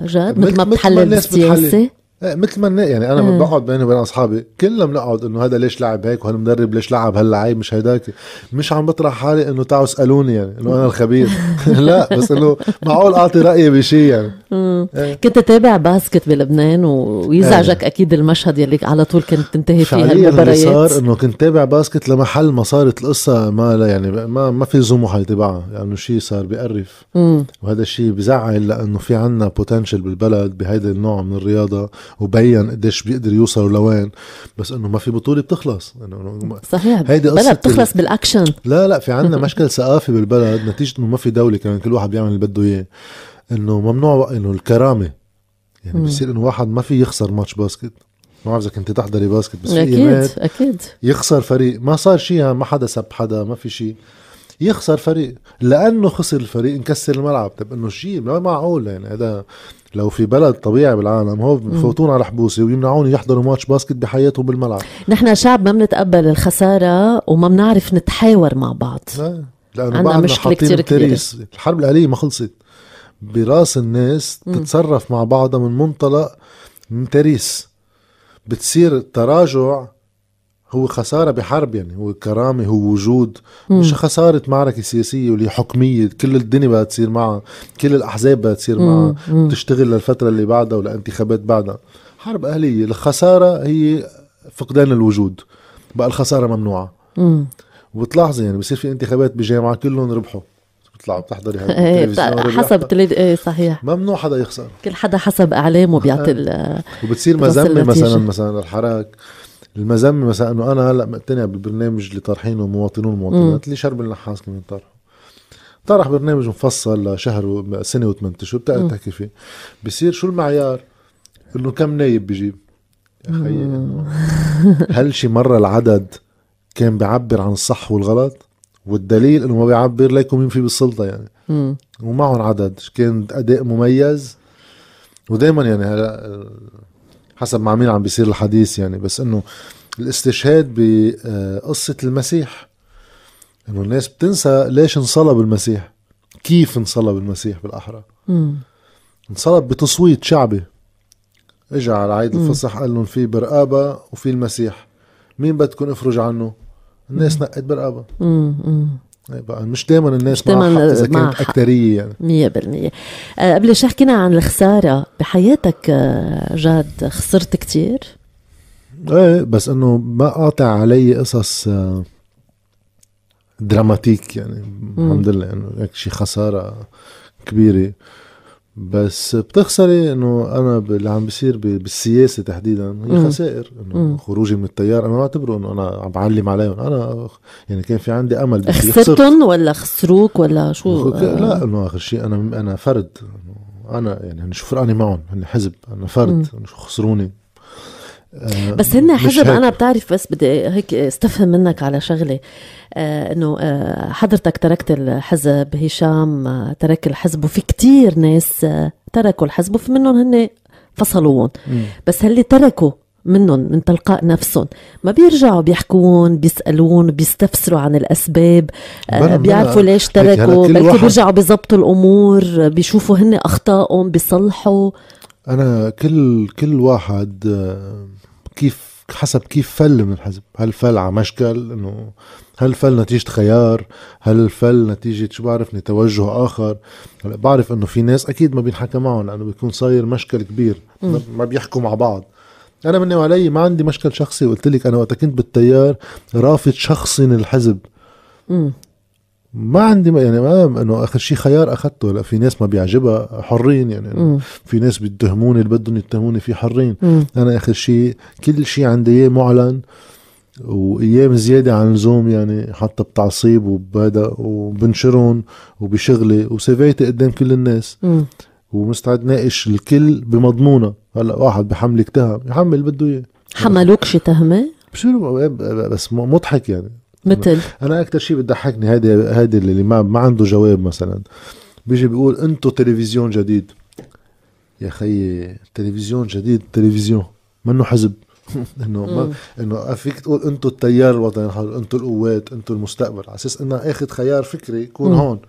جد مثل ما بتحلل إيه مثل ما يعني أنا مم. بقعد بيني وبين أصحابي كلنا بنقعد إنه هذا ليش لعب هيك وهالمدرب ليش لعب هاللعيب مش هيداك مش عم بطرح حالي إنه تعالوا اسألوني يعني إنه أنا الخبير لا بس إنه معقول أعطي رأيي بشيء يعني. إيه. كنت تتابع باسكت بلبنان ويزعجك أكيد المشهد يلي على طول كنت تنتهي اللي المباريات صار إنه كنت تابع باسكت لمحل ما صارت القصة ما لا يعني ما ما في يتابعها لأنه يعني شيء صار بيقرف مم. وهذا الشيء بزعل لأنه في عنا potential بالبلد بهيدا النوع من الرياضة وبين قديش بيقدر يوصلوا لوين. بس إنه ما في بطولة بتخلص. إنه صحيح. هيدي بلد قصة بتخلص بالأكشن. لا لا في عندنا مشكل ثقافي بالبلد نتيجة إنه ما في دولة كمان كل واحد بيعمل اللي بده إياه. إنه ممنوع إنه الكرامة. يعني. بصير إنه واحد ما في يخسر match basket. ما بعرف إذا كنت تحضري basket بس أكيد أكيد. يخسر فريق. ما صار شيء ما حدا سب حدا ما في شيء يخسر فريق. لأنه خسر الفريق انكسر الملعب. طب إنه شيء ما معقول يعني. هذا لو في بلد طبيعي بالعالم هو بفوتون على حبوسه ويمنعوني يحضروا ماتش باسكت بحياتهم بالملعب. نحن شعب ما بنتقبل الخسارة وما بنعرف نتحاور مع بعض. لا لأنه بعدنا حاطين. التاريخ الحرب الأهلية ما خلصت. براس الناس تتصرف مع بعضها من منطلق من تاريخ بتصير التراجع هو خسارة بحرب يعني هو كرامة هو وجود. مش خسارة معركة سياسية واللي حكمية. كل الدنيا بدها تصير معها كل الأحزاب بدها تصير معها تشتغل للفترة اللي بعدها ولانتخابات بعدها. حرب أهلية. الخسارة هي فقدان الوجود. بقى الخسارة ممنوعة. مم. وبتلاحظي يعني بصير في انتخابات بجامعة كلهم ربحوا. بتطلعوا بتحضري هاي إيه،. حسب تليد إيه صحيح. ممنوع حدا يخسر. كل حدا حسب إعلامه بيعطي ال- وبتصير النتيجة. مثلا مثلا الحراك. المذمه مثلا إنه أنا هلأ مقتنع بالبرنامج اللي طارحينه مواطنون ومواطنات اللي شرب النحاس كمان طرحه طرح برنامج مفصل لشهر و- سنة وثمان اشهر بتقعد تحكي فيه. بصير شو المعيار؟ إنه كم نايب بيجيب؟ يا إنه هل شي مرة العدد كان بيعبر عن الصح والغلط؟ والدليل إنه ما بيعبر ليكم مين في بالسلطة يعني. ومعهم عدد كان أداء مميز. ودائما يعني هلأ حسب مع مين عم بيصير الحديث يعني بس إنه الاستشهاد بقصة المسيح إنه الناس بتنسى ليش انصلب المسيح كيف انصلب المسيح بالأحرى. مم. انصلب بتصويت شعبي. اجى على عيد الفصح قال لهم في برقابة وفي المسيح مين بدكم افرج عنه؟ الناس نقت. هي بقى مش دائما الناس مش دايماً إذا كانت حق. أكترية. يعني مية بالمية. آه، قبل شي حكينا عن الخسارة بحياتك آه، جاد خسرت كتير؟ إيه بس إنه ما قاطع علي قصص آه، دراماتيك يعني الحمد لله إنه هيك شي خسارة كبيرة. بس بتخسري إنه أنا اللي عم بيصير بالسياسة تحديدا هي. خسائر إنه خروجي من التيار. أنا ما بعتبره إنه أنا عم بعلم عليهم. أنا يعني كان في عندي أمل بس خسرت خسرتن ولا خسروك ولا شو؟ وخ- لا إنه آخر شيء أنا أنا فرد. أنا يعني هن شو فرقاني معهم؟ هن حزب. أنا فرد. شو خسروني. آه، بس هن حزب. أنا بتعرف بس بدي هيك استفهم منك على شغلة آه إنه آه حضرتك تركت الحزب هشام آه ترك الحزب وفي كتير ناس آه تركوا الحزب وفي منهم هن فصلوهم. بس هاللي تركوا منهم من تلقاء نفسهم ما بيرجعوا بيحكون بيسألون بيستفسروا عن الأسباب آه بلا- بيعرفوا. ليش تركوا بلكي بيرجعوا بيظبطوا الأمور آه، بيشوفوا هن أخطائهم بيصلحوا أنا كل كل واحد آه، كيف حسب كيف فل من الحزب. هل فل على مشكل؟ إنه هل فل نتيجة خيار؟ هل فل نتيجة شو بعرفني؟ توجه آخر. هلا بعرف إنه في ناس أكيد ما بينحكى معهم لأنه بيكون صاير مشكل كبير. ما- ما بيحكوا مع بعض. أنا مني وعلي ما عندي مشكل شخصي. قلت لك أنا وقت كنت بالتيار رافض شخصي للحزب مم. ما عندي يعني ما إنه آخر شيء خيار أخذته. لا في ناس ما بيعجبها حرين يعني مم. في ناس بيتهموني اللي بدهم يتهموني فيه حرين. مم. أنا آخر شيء كل شيء عندي إياه معلن وأيام زيادة عن اللزوم يعني حتى بتعصيب وبهذا وبنشرهم وبشغلي. وسيفيتي قدام كل الناس. ومستعد ناقش الكل بمضمونة. هلأ واحد بحملك تهم يحمل بده إياه. حملوك شي بصير بس مضحك يعني. مثل. أنا أكثر شيء بتضحكني هيدي هيدي اللي ما ما عنده جواب مثلا. بيجي بيقول أنتو تلفزيون جديد. يا خيي تلفزيون جديد تلفزيون. منه حزب؟ إنه ما إنه فيك تقول أنتو التيار الوطني الحر أنتو القوات أنتو المستقبل. على أساس إنه أخذ خيار فكري يكون هون.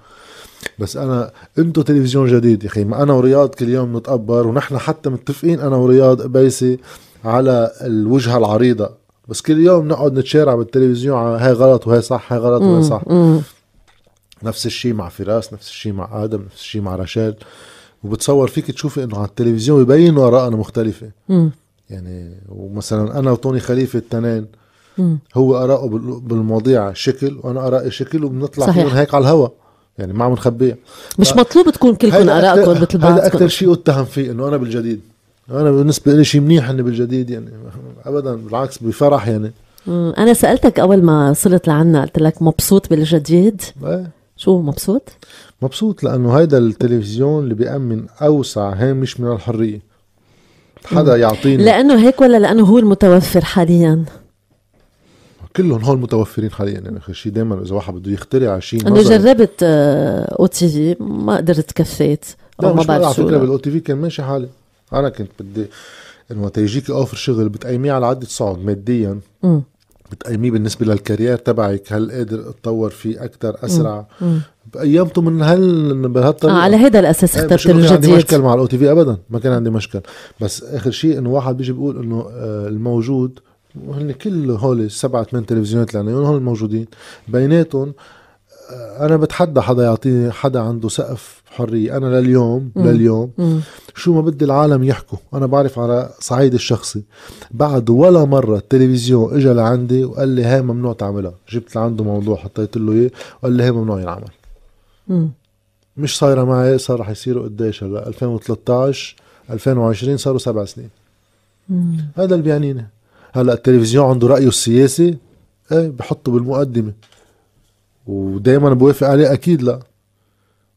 بس أنا أنتو تلفزيون جديد. يا أخي ما أنا ورياض كل يوم نتقبر ونحن حتى متفقين أنا ورياض قبيسي على الوجهة العريضة. بس كل يوم نقعد نتشارع بالتلفزيون على هاي غلط وهي صح هاي غلط وهي صح مم. نفس الشيء مع فراس نفس الشيء مع آدم نفس الشيء مع رشال وبتصور فيك تشوفي إنه على التلفزيون يبين آرائنا مختلفة مم. يعني ومثلا أنا وتوني خليفة التنين. هو آراءه بال- بالمواضيع شكل وأنا آرائي شكل وبنطلع صحيح. فيهم هيك على الهوا يعني ما عم نخبيها مش مطلوب تكون كلكم ارائكم مثل هيدا أكثر بعضكم شيء أتهم فيه إنه أنا بالجديد أنا بالنسبة لي شيء منيح إني بالجديد يعني ابدا بالعكس بفرح يعني. أنا سألتك أول ما وصلت لعنا قلت لك مبسوط بالجديد؟ إيه. شو مبسوط؟ مبسوط لأنه هيدا التلفزيون اللي بيأمن أوسع هامش من الحرية. حدا يعطيني لأنه هيك ولا لأنه هو المتوفر حاليا؟ كلهم هول متوفرين حاليا يعني اخر شيء دائما إذا واحد بده يخترع شيء أنا جربت أو تي في ما قدرت كفيت أو ما بعرف على فكرة بالأو تي في كان ماشي حالي. أنا كنت بدي إنه وقت offer شغل بتقيميه على عدة صعد ماديا. م. بتقيميه بالنسبة لل career تبعك هل قادر تطور فيه أكثر أسرع؟ بايامته من هل بهالطريقة؟ آه على هذا الأساس إيه، اخترت الجديد ما كان عندي مشكل مع الاو تي في ابدا ما كان عندي مشكل. بس آخر شيء إنه واحد بيجي بيقول إنه آه، الموجود وهن كل هول السبعة ثمان تلفزيونات اللي عندنا هول الموجودين بيناتهم آه، أنا بتحدى حدا يعطيني حدا عنده سقف حرية. أنا لليوم مم. لليوم. مم. شو ما بدي العالم يحكوا. أنا بعرف على صعيد الشخصي. بعد ولا مرة التلفزيون اجى لعندي وقال لي هاي ممنوع تعملها. جبت لعنده موضوع حطيت له إياه. وقال لي هاي ممنوع ينعمل. مم. مش صايرة معي صار رح يصيروا قديش هلا؟ 2013 2020 صاروا سبع سنين. مم. هذا اللي بيعنيني هلا التلفزيون عنده رأيه السياسي. إيه بحطه بالمقدمة. ودائما بوافق عليه أكيد لا.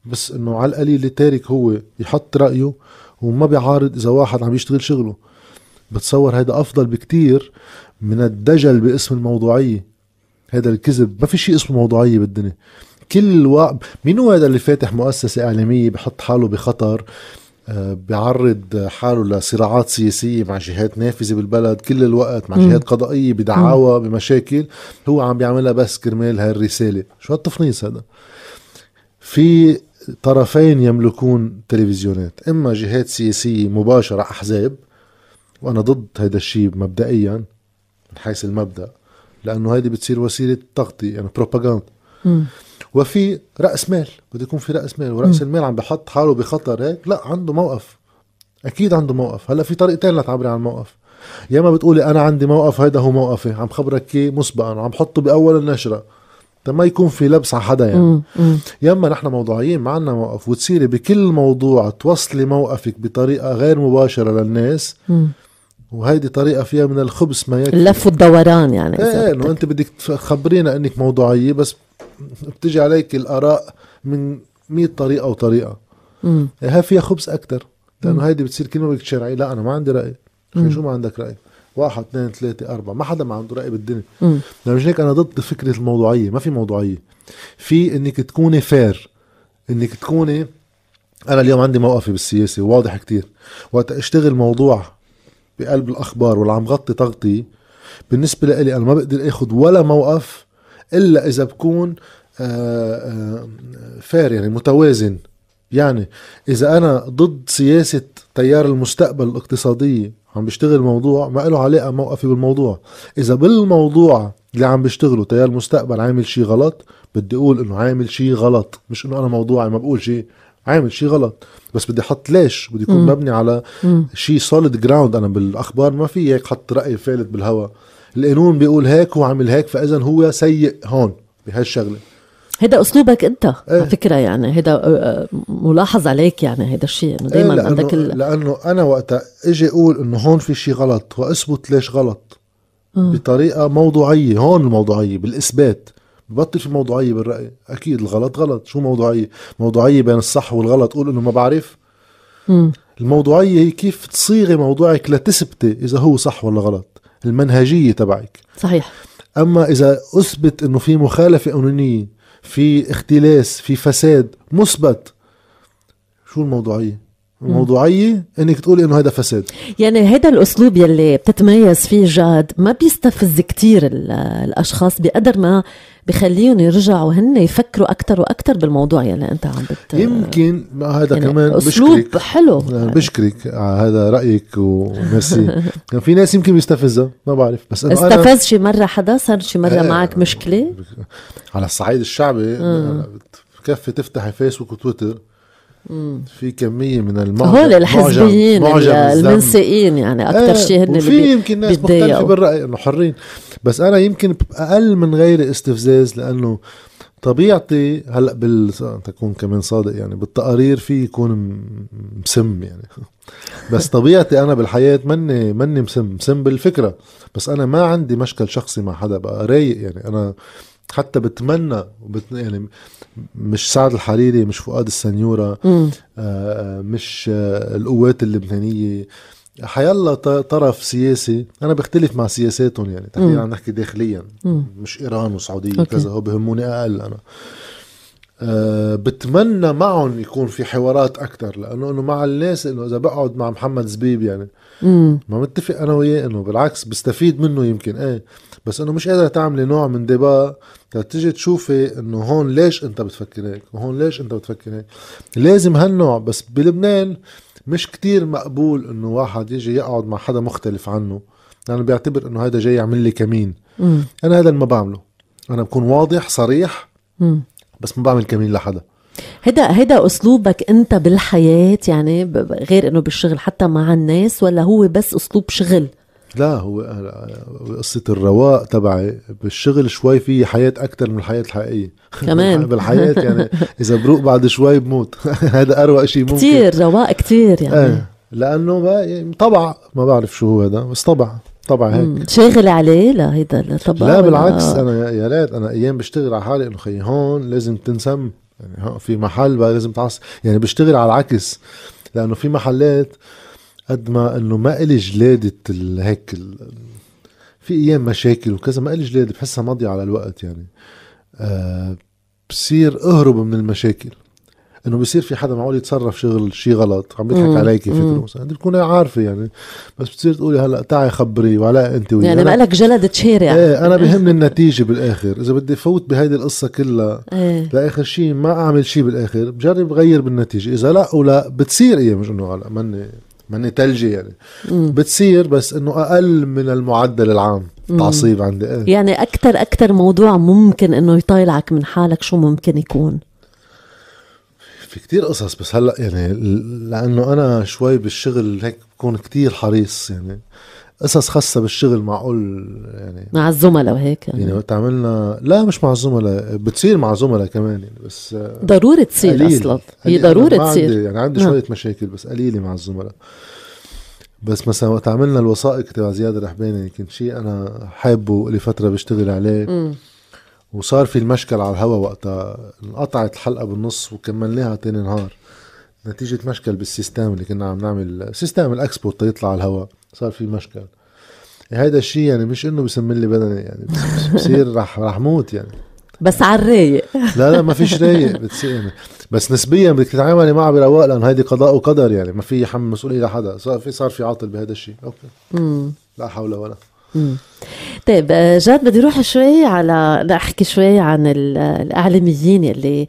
بس إنه على القليل تارك هو يحط رأيه وما بيعارض إذا واحد عم يشتغل شغله. بتصور هيدا أفضل بكتير من الدجل باسم الموضوعية. هذا الكذب ما في شيء اسمه موضوعية بالدنيا. كل وقت مين هو هذا اللي فاتح مؤسسة إعلامية بحط حاله بخطر؟ بيعرض حاله لصراعات سياسية مع جهات نافذة بالبلد كل الوقت مع جهات قضائية بدعاوى بمشاكل. هو عم بيعملها بس كرمال هاي الرسالة شو هالتفنيص هذا؟ في طرفين يملكون تلفزيونات إما جهات سياسية مباشرة أحزاب وأنا ضد هذا الشيء مبدئيا من حيث المبدأ لأنه هيدي بتصير وسيلة تغطية يعني بروباغندا وفي رأس مال بده يكون في رأس مال ورأس م. المال عم بحط حاله بخطر هيك لا عنده موقف. أكيد عنده موقف. هلأ في طريقتين لتعبري عن الموقف. يا إما بتقولي أنا عندي موقف هيدا هو موقفي عم خبرك إياه مسبقا وعم حطه بأول النشرة. ما يكون في لبس على حدا يعني. يا إما نحن موضوعيين ما عنا موقف وتصيري بكل موضوع توصلي موقفك بطريقة غير مباشرة للناس. مم. وهيدي طريقة فيها من الخبز ما يكفي. اللف والدوران يعني إيه إنه أنت بدك تخبرينا إنك موضوعية بس بتجي عليك الآراء من مية طريقة وطريقة امم هي فيها خبز أكثر لأنه هيدي بتصير كلمة بدك تشرعي لا أنا ما عندي رأي. شو ما عندك رأي؟ واحد اثنين ثلاثة أربعة. ما حدا ما عنده رأي بالدنيا. يعني مش هيك أنا ضد فكرة الموضوعية. ما في موضوعية. في إنك تكوني فير إنك تكوني أنا اليوم عندي موقفي بالسياسة واضح كتير. وقت أشتغل موضوع بقلب الأخبار ولا عم غطي تغطي بالنسبة لي أنا ما بقدر أخذ ولا موقف إلا إذا بكون فير يعني متوازن. يعني إذا أنا ضد سياسة تيار المستقبل الاقتصادية عم بيشتغل موضوع ما له علاقة موقفي بالموضوع. إذا بالموضوع اللي عم بيشتغله تيار المستقبل عامل شيء غلط بدي أقول إنه عامل شيء غلط. مش إنه أنا موضوعي ما بقول شيء عامل شيء غلط. بس بدي أحط ليش؟ بدي يكون مبني على شيء solid ground أنا بالأخبار ما في هيك حط رأي فالت بالهواء القانون بيقول هيك هو عامل هيك فإذا هو سيء هون بهالشغلة. هذا أسلوبك أنت إيه؟ على فكرة يعني هذا آه، آه، ملاحظ عليك يعني هذا الشيء إنه دائما إيه عندك ال... لأنه أنا وقتها إجي أقول إنه هون في شيء غلط وأثبت ليش غلط. م. بطريقة موضوعية هون الموضوعية بالإثبات. ببطل في موضوعية بالرأي. أكيد الغلط غلط شو موضوعية؟ موضوعية بين الصح والغلط قول إنه ما بعرف. م. الموضوعية هي كيف تصيغي موضوعك لتثبتي إذا هو صح ولا غلط. المنهجية تبعك. صحيح. أما إذا أثبت إنه في مخالفة قانونيه في اختلاس في فساد مثبت شو الموضوعية؟ الموضوعية إنك تقولي إنه هذا فساد. يعني هذا الأسلوب يلي بتتميز فيه جاد ما بيستفز كتير الأشخاص بقدر ما بخليهم يرجعوا هن يفكروا أكثر وأكثر بالموضوع يلي أنت عم بت يمكن هذا يعني كمان أسلوب بشكرك. حلو. بشكرك على هذا رأيك وميرسي. في ناس يمكن بيستفزها ما بعرف بس انه استفز شي مرة حدا صار شي مرة آه معك مشكلة؟ على الصعيد الشعبي بكفي تفتحي فيسبوك وتويتر في كمية من المعجم هول الحزبيين المنسئين يعني أكثر آه شيء هن في يمكن ناس مختلفة بالرأي إنه حرين. بس أنا يمكن أقل من غيري استفزاز لأنه طبيعتي هلأ بال تكون كمان صادق يعني بالتقارير في يكون مسم يعني. بس طبيعتي أنا بالحياة مني مني مسم مسم بالفكرة. بس أنا ما عندي مشكل شخصي مع حدا بقى رايق يعني. أنا حتى بتمنى وبت يعني مش سعد الحريري مش فؤاد السنيورة آه, آه، مش آه القوات اللبنانية. حيلا طرف سياسي. أنا بختلف مع سياساتهم يعني تحديدا عم نحكي داخليا مم. مش إيران وسعودية وكذا هو بهموني أقل أنا. أه بتمنى معهم يكون في حوارات أكثر لأنه إنه مع الناس إنه إذا بقعد مع محمد زبيب يعني مم. ما متفق أنا وياه إنه بالعكس بستفيد منه يمكن إيه بس إنه مش قادر تعملي نوع من ديبا تيجي تشوفي إنه هون ليش أنت بتفكر هيك وهون ليش أنت بتفكر هيك لازم هالنوع بس بلبنان مش كتير مقبول إنه واحد يجي يقعد مع حدا مختلف عنه لأنه يعني بيعتبر إنه هذا جاي يعمل لي كمين مم. أنا هذا اللي ما بعمله أنا بكون واضح صريح مم. بس ما بعمل كمين لحدا. هيدا هيدا أسلوبك أنت بالحياة يعني غير إنه بالشغل حتى مع الناس ولا هو بس أسلوب شغل؟ لا هو قصة الرواق تبعي بالشغل شوي في حياة أكتر من الحياة الحقيقية. كمان. بالحياة يعني إذا بروق بعد شوي بموت. هذا أروق شيء ممكن. كتير رواق كتير يعني. إيه لأنه ما طبع. ما بعرف شو هو هذا بس طبع. طبع هيك. شاغل عليه لهيدا الطبع لا بالعكس أنا يا ريت أنا أيام بشتغل على حالي إنه خي هون لازم تنسم. يعني في محل بقى لازم تعص. يعني بشتغل على العكس لأنه في محلات قد ما إنه ما إلي جلادة هيك في أيام مشاكل وكذا ما إلي جلادة بحسها ماضية على الوقت يعني. آه بصير أهرب من المشاكل. إنه بصير في حدا معقول يتصرف شغل شيء غلط عم بيضحك عليكي فكرة مثلا أنت بتكوني عارفة يعني بس بتصير تقولي هلأ تعي خبري وعلاء أنت ويا يعني ما لك جلد شارع إيه أنا بهمني النتيجة بالآخر. إذا بدي فوت بهيدي القصة كلها إيه. لآخر شيء ما أعمل شيء بالآخر بجرب غير بالنتيجة. إذا لا ولا بتصير إيه مش إنه هلأ ماني ماني تلجي يعني. مم. بتصير بس إنه أقل من المعدل العام تعصيب عندي. إيه. يعني أكثر أكثر موضوع ممكن إنه يطالعك من حالك شو ممكن يكون؟ في كتير قصص بس هلأ يعني لأنه أنا شوي بالشغل هيك بكون كتير حريص يعني قصص خاصة بالشغل معقول يعني مع الزملاء وهيك يعني, يعني وقت عملنا لا مش مع الزملاء بتصير مع زملاء كمان يعني بس ضروري تصير قليل. أصلا هي ضروري تصير عندي يعني عندي نعم. شوية مشاكل بس قليلة مع الزملاء بس مثلا وقت عملنا الوثائق تبع زياد الرحباني كنت شيء أنا حابه لفترة بشتغل عليه م. وصار في المشكل على الهوا وقتها. انقطعت الحلقة بالنص وكملناها تاني نهار. نتيجة مشكل بال system اللي كنا عم نعمل. system ال export يطلع على الهواء صار في مشكل. هذا الشيء يعني مش إنه بسمن لي بدني يعني بصير رح رح موت يعني. بس على الرايق. لا لا ما فيش رايق بتصير يعني بس نسبيا بدك تتعاملي معه برواق لأنه هيدي قضاء وقدر يعني. ما في يحمل مسؤولية لحدا. صار في صار في عاطل بهذا الشيء أوكي. لا حول ولا طيب جاد بدي أروح شوي على نحكي شوي عن الأعلاميين اللي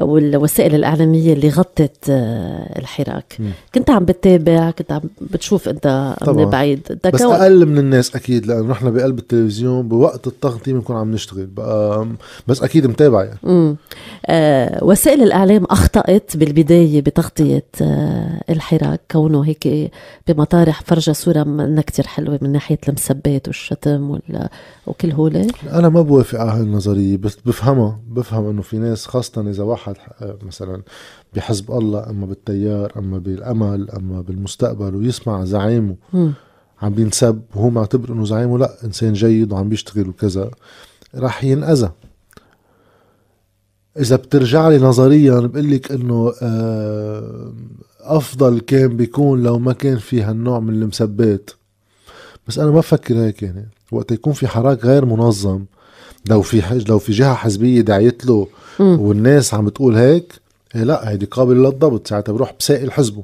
والوسائل الإعلامية اللي غطت آه، الحراك. م. كنت عم بتتابع كنت عم بتشوف أنت من بعيد. بس أقل من الناس أكيد لأنه نحن بقلب التلفزيون بوقت التغطية بنكون عم نشتغل. بقى بس أكيد متابع يعني. آه وسائل الإعلام أخطأت بالبداية بتغطية آه الحراك. كونه هيك بمطارح فرجة صورة منا كتير حلوة من ناحية المسبات والشتم وكل هول أنا ما بوافق على هالنظرية بس بفهمها بفهم إنه في ناس خاصة إذا واحد واحد مثلا بحزب الله أما بالتيار أما بالأمل أما بالمستقبل ويسمع زعيمه. عم بينسب وهو معتبر إنه زعيمه لا إنسان جيد وعم بيشتغل وكذا. رح ينأذى. إذا بترجع لي نظريا بقول لك إنه آه، أفضل كان بيكون لو ما كان في هالنوع من المسبات. بس أنا ما بفكر هيك يعني. وقت يكون في حراك غير منظم لو في لو في جهة حزبية دعيت له والناس عم بتقول هيك إيه لا هيدي قابلة للضبط ساعتها بروح بسائل حزبه.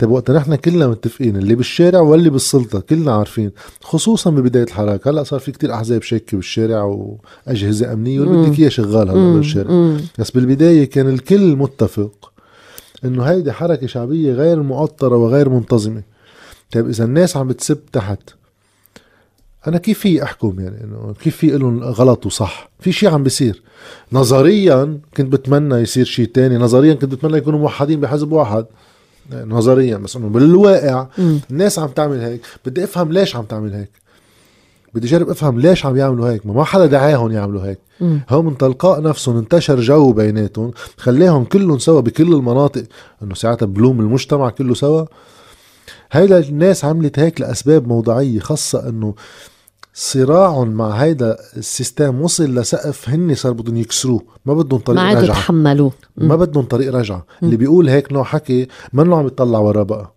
طيب وقت نحن كلنا متفقين اللي بالشارع واللي بالسلطة كلنا عارفين خصوصا ببداية الحراك. هلأ صار في كتير أحزاب شاكة بالشارع وأجهزة أمنية واللي بدك إياه شغال هلأ بالشارع. بس بالبداية كان الكل متفق إنه هيدي حركة شعبية غير مؤطرة وغير منتظمة. طيب إذا الناس عم بتسب تحت أنا كيف في أحكم يعني إنه كيف في لهم غلط وصح؟ في شيء عم بيصير. نظريا كنت بتمنى يصير شيء تاني. نظريا كنت بتمنى يكونوا موحدين بحزب واحد. نظريا بس إنه بالواقع الناس عم تعمل هيك. بدي أفهم ليش عم تعمل هيك. بدي جرب أفهم ليش عم يعملوا هيك. ما, ما حدا دعاهم يعملوا هيك. هو من تلقاء نفسهم انتشر جو بيناتهم. خليهم كلهم سوا بكل المناطق. إنه ساعتها بلوم المجتمع كله سوا. هيدا الناس عملت هيك لأسباب موضوعيه خاصة إنه صراعهم مع هيدا ال system وصل لسقف هن صار بدهم يكسروه. ما بدهم طريق ما رجعة. يتحملوه. ما بدهم طريق رجعة. اللي بيقول هيك نوع حكي منه عم يطلع وراه بقى.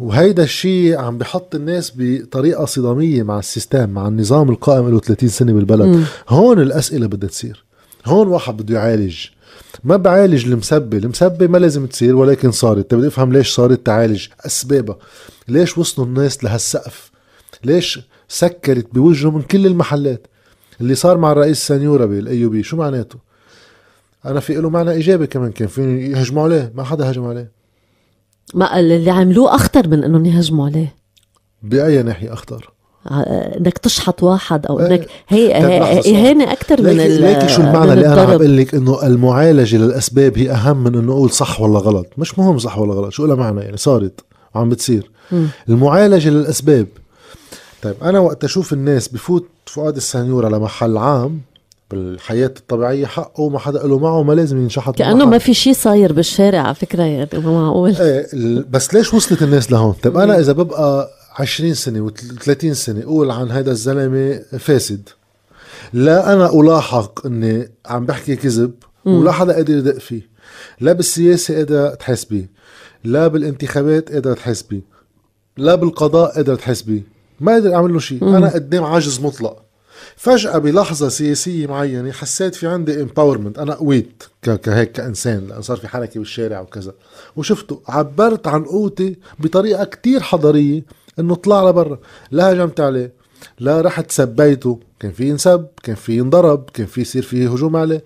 وهيدا الشيء عم بحط الناس بطريقة صدامية مع ال system مع النظام القائم له 30 سنة بالبلد. هون الأسئلة بدها تصير. هون واحد بده يعالج. ما بعالج المسبة. المسبة ما لازم تصير ولكن صارت. بدي أفهم ليش صارت تعالج أسبابها. ليش وصلوا الناس لهالسقف؟ ليش سكرت بوجهه من كل المحلات اللي صار مع الرئيس سانيورا بالايوبي شو معناته أنا في له معنى إيجابي كمان كان في يهجموا عليه ما حدا هجم عليه ما اللي عملوه أخطر من إنهم يهجموا عليه بأي ناحية أخطر ع- إنك تشحط واحد أو. إنك هي طيب لحظة صح. اهانه أكثر من ليكي, ليكي شو المعنى اللي أنا عم. بقول لك إنه المعالجة للأسباب هي أهم من إنه أقول صح ولا غلط مش مهم صح ولا غلط شو لها معنى يعني صارت وعم بتصير. المعالجة للأسباب طيب أنا وقت أشوف الناس بفوت فؤاد السنيور على محل عام بالحياة الطبيعية حقه ما حدا له معه ما لازم ينشحط بالمحل. ما في شيء صاير بالشارع على فكرة يعني ما معقول. إيه بس ليش وصلت الناس لهون؟ طيب أنا إذا ببقى 20 سنة و30 سنة أقول عن هذا الزلمة فاسد. لا أنا ألاحق إني عم بحكي كذب ولا حدا قادر يدق فيه. لا بالسياسة قادر تحس بيه لا بالانتخابات قادر تحس بيه لا بالقضاء قادر تحس بيه. ما قادر أعمل له شيء. أنا قدام عجز مطلق. فجأة بلحظة سياسية معينة حسيت في عندي امباورمنت أنا قويت كهيك كإنسان لأن صار في حركة بالشارع وكذا. وشفته عبرت عن قوتي بطريقة كتير حضارية إنه طلع لبرا. لا هجمت عليه لا رحت سبيته. كان في ينسب كان في ينضرب كان في يصير فيه هجوم عليه.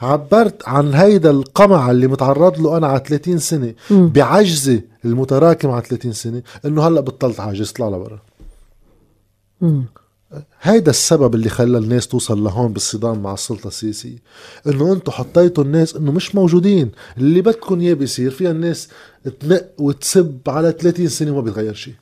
عبرت عن هيدا القمع اللي متعرض له أنا على 30 سنة بعجزي المتراكم على 30 سنة إنه هلأ بطلت عاجز طلع لبرا. هيدا السبب اللي خلى الناس توصل لهون بالصدام مع السلطة السياسية إنه أنتم حطيتوا الناس إنه مش موجودين. اللي بدكم إياه بيصير. فيها الناس تنق وتسب على 30 سنة وما بيتغير شيء.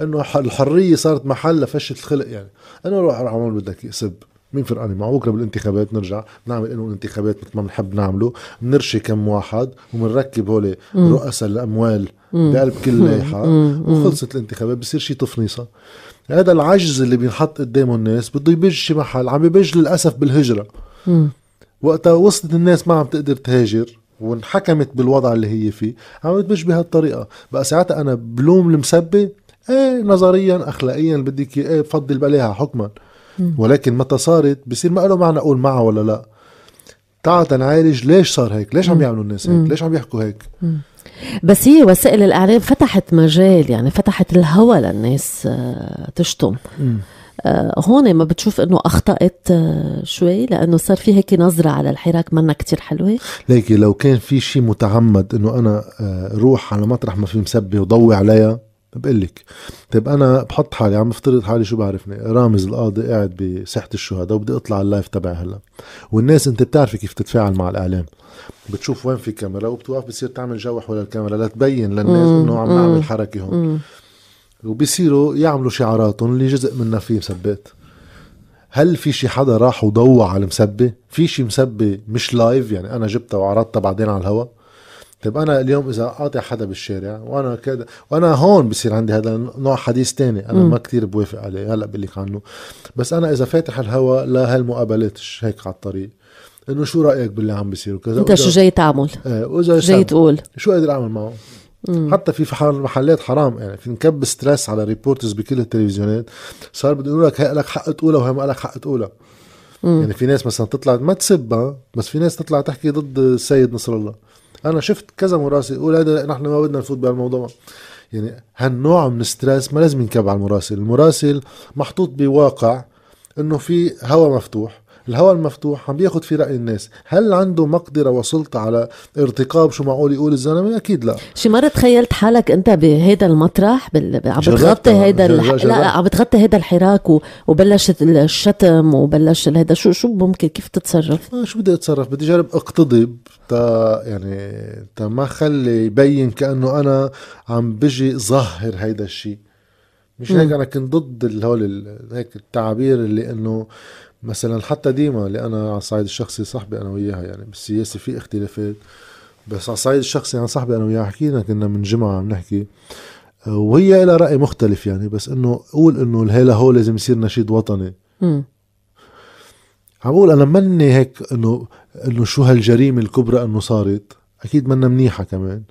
إنه الحرية صارت محل لفشة الخلق يعني. انه روح أعمل بدك سب. مين فرقاني معه؟ بكرة بالانتخابات نرجع. نعمل إنه الانتخابات مثل ما بنحب نعمله. بنرشي كم واحد وبنركب هول رؤساء الأموال بقلب كل لايحة. وخلصت الانتخابات. بصير شيء تفنيصة. هذا العجز اللي بينحط قدامه الناس بده يبج شي محل عم يبج للأسف بالهجرة. وقتها وصلت الناس ما عم تقدر تهاجر وانحكمت بالوضع اللي هي فيه عم تبج بهالطريقة. بقى ساعتها أنا بلوم المسبة إيه نظريا اخلاقيا بدك إيه بفضل بلاها حكما. ولكن متى صارت بصير ما له معنى أقول معها ولا لا. تعال تنعالج ليش صار هيك؟ ليش عم يعملوا الناس هيك؟ ليش عم يحكوا هيك؟ بس هي وسائل الإعلام فتحت مجال يعني فتحت الهوى للناس آه، تشتم. آه، هون ما بتشوف إنه أخطأت آه، شوي لأنه صار في هيك نظرة على الحراك منا كتير حلوة. ليكي لو كان في شيء متعمد إنه أنا روح على مطرح ما في مسبه وضوي عليها بقول لك طيب أنا بحط حالي عم بفترض حالي شو بعرفني؟ رامز القاضي قاعد بساحه الشهداء وبدي أطلع اللايف تبعي هلا. والناس أنت بتعرفي كيف تتفاعل مع الإعلام. بتشوف وين في كاميرا وبتوقف بتصير تعمل جو حول الكاميرا لتبين للناس إنه عم نعمل حركة هون. وبيصيروا يعملوا شعاراتهم اللي جزء منها فيه مسبات هل في شي حدا راح وضوى على المسبة؟ في شي مسبة مش لايف؟ يعني أنا جبتها وعرضتها بعدين على الهوا؟ طيب أنا اليوم إذا قاطع حدا بالشارع وأنا كده وأنا هون بصير عندي هذا نوع حديث تاني أنا ما كتير بوافق عليه هلأ بقول لك عنه بس أنا إذا فاتح الهوا لهالمقابلات هيك على الطريق إنه شو رأيك باللي عم بيصير وكذا؟ أنت شو جاي تعمل؟ وإذا جاي تقول؟ شو قادر أعمل معه؟ حتى في محلات حرام يعني في نكب stress على reporters بكل التلفزيونات صار بده يقول لك هي لك حق تقولها وهي ما لك حق تقولها. يعني في ناس مثلا تطلع ما تسبها بس في ناس تطلع تحكي ضد السيد نصر الله. أنا شفت كذا مراسل يقول هذا نحن ما بدنا نفوت بهالموضوع. يعني هالنوع من ال stress ما لازم ينكب على المراسل. المراسل محطوط بواقع إنه في هوا مفتوح. الهوا المفتوح عم بياخد في رأي الناس. هل عنده مقدرة وسلطة على ارتقاب شو معقول يقول الزلمة؟ أكيد لا. شي مرة تخيلت حالك أنت بهيدا المطرح؟ بال... عم. بتغطي هيدا جر- الح... جربت. لا عم بتغطي هيدا الحراك و... وبلشت الشتم وبلش هيدا. شو شو ممكن؟ كيف تتصرف؟ آه، شو بدي أتصرف؟ بدي اجرب اقتضب تا يعني تا ما خلي يبين كأنه أنا عم بجي ظهر هيدا الشيء مش هيك أنا كنت ضد هول هيك التعابير اللي إنه مثلا حتى ديما اللي أنا على الصعيد الشخصي صاحبي أنا وياها يعني بالسياسة في اختلافات بس على الصعيد الشخصي عن صاحبي أنا وياها حكينا كنا من جمعة عم نحكي وهي لها رأي مختلف يعني بس إنه قول إنه الهيلا هو لازم يصير نشيد وطني م. عم بقول أنا مني هيك إنه إنه شو هالجريمة الكبرى إنه صارت أكيد منا منيحة كمان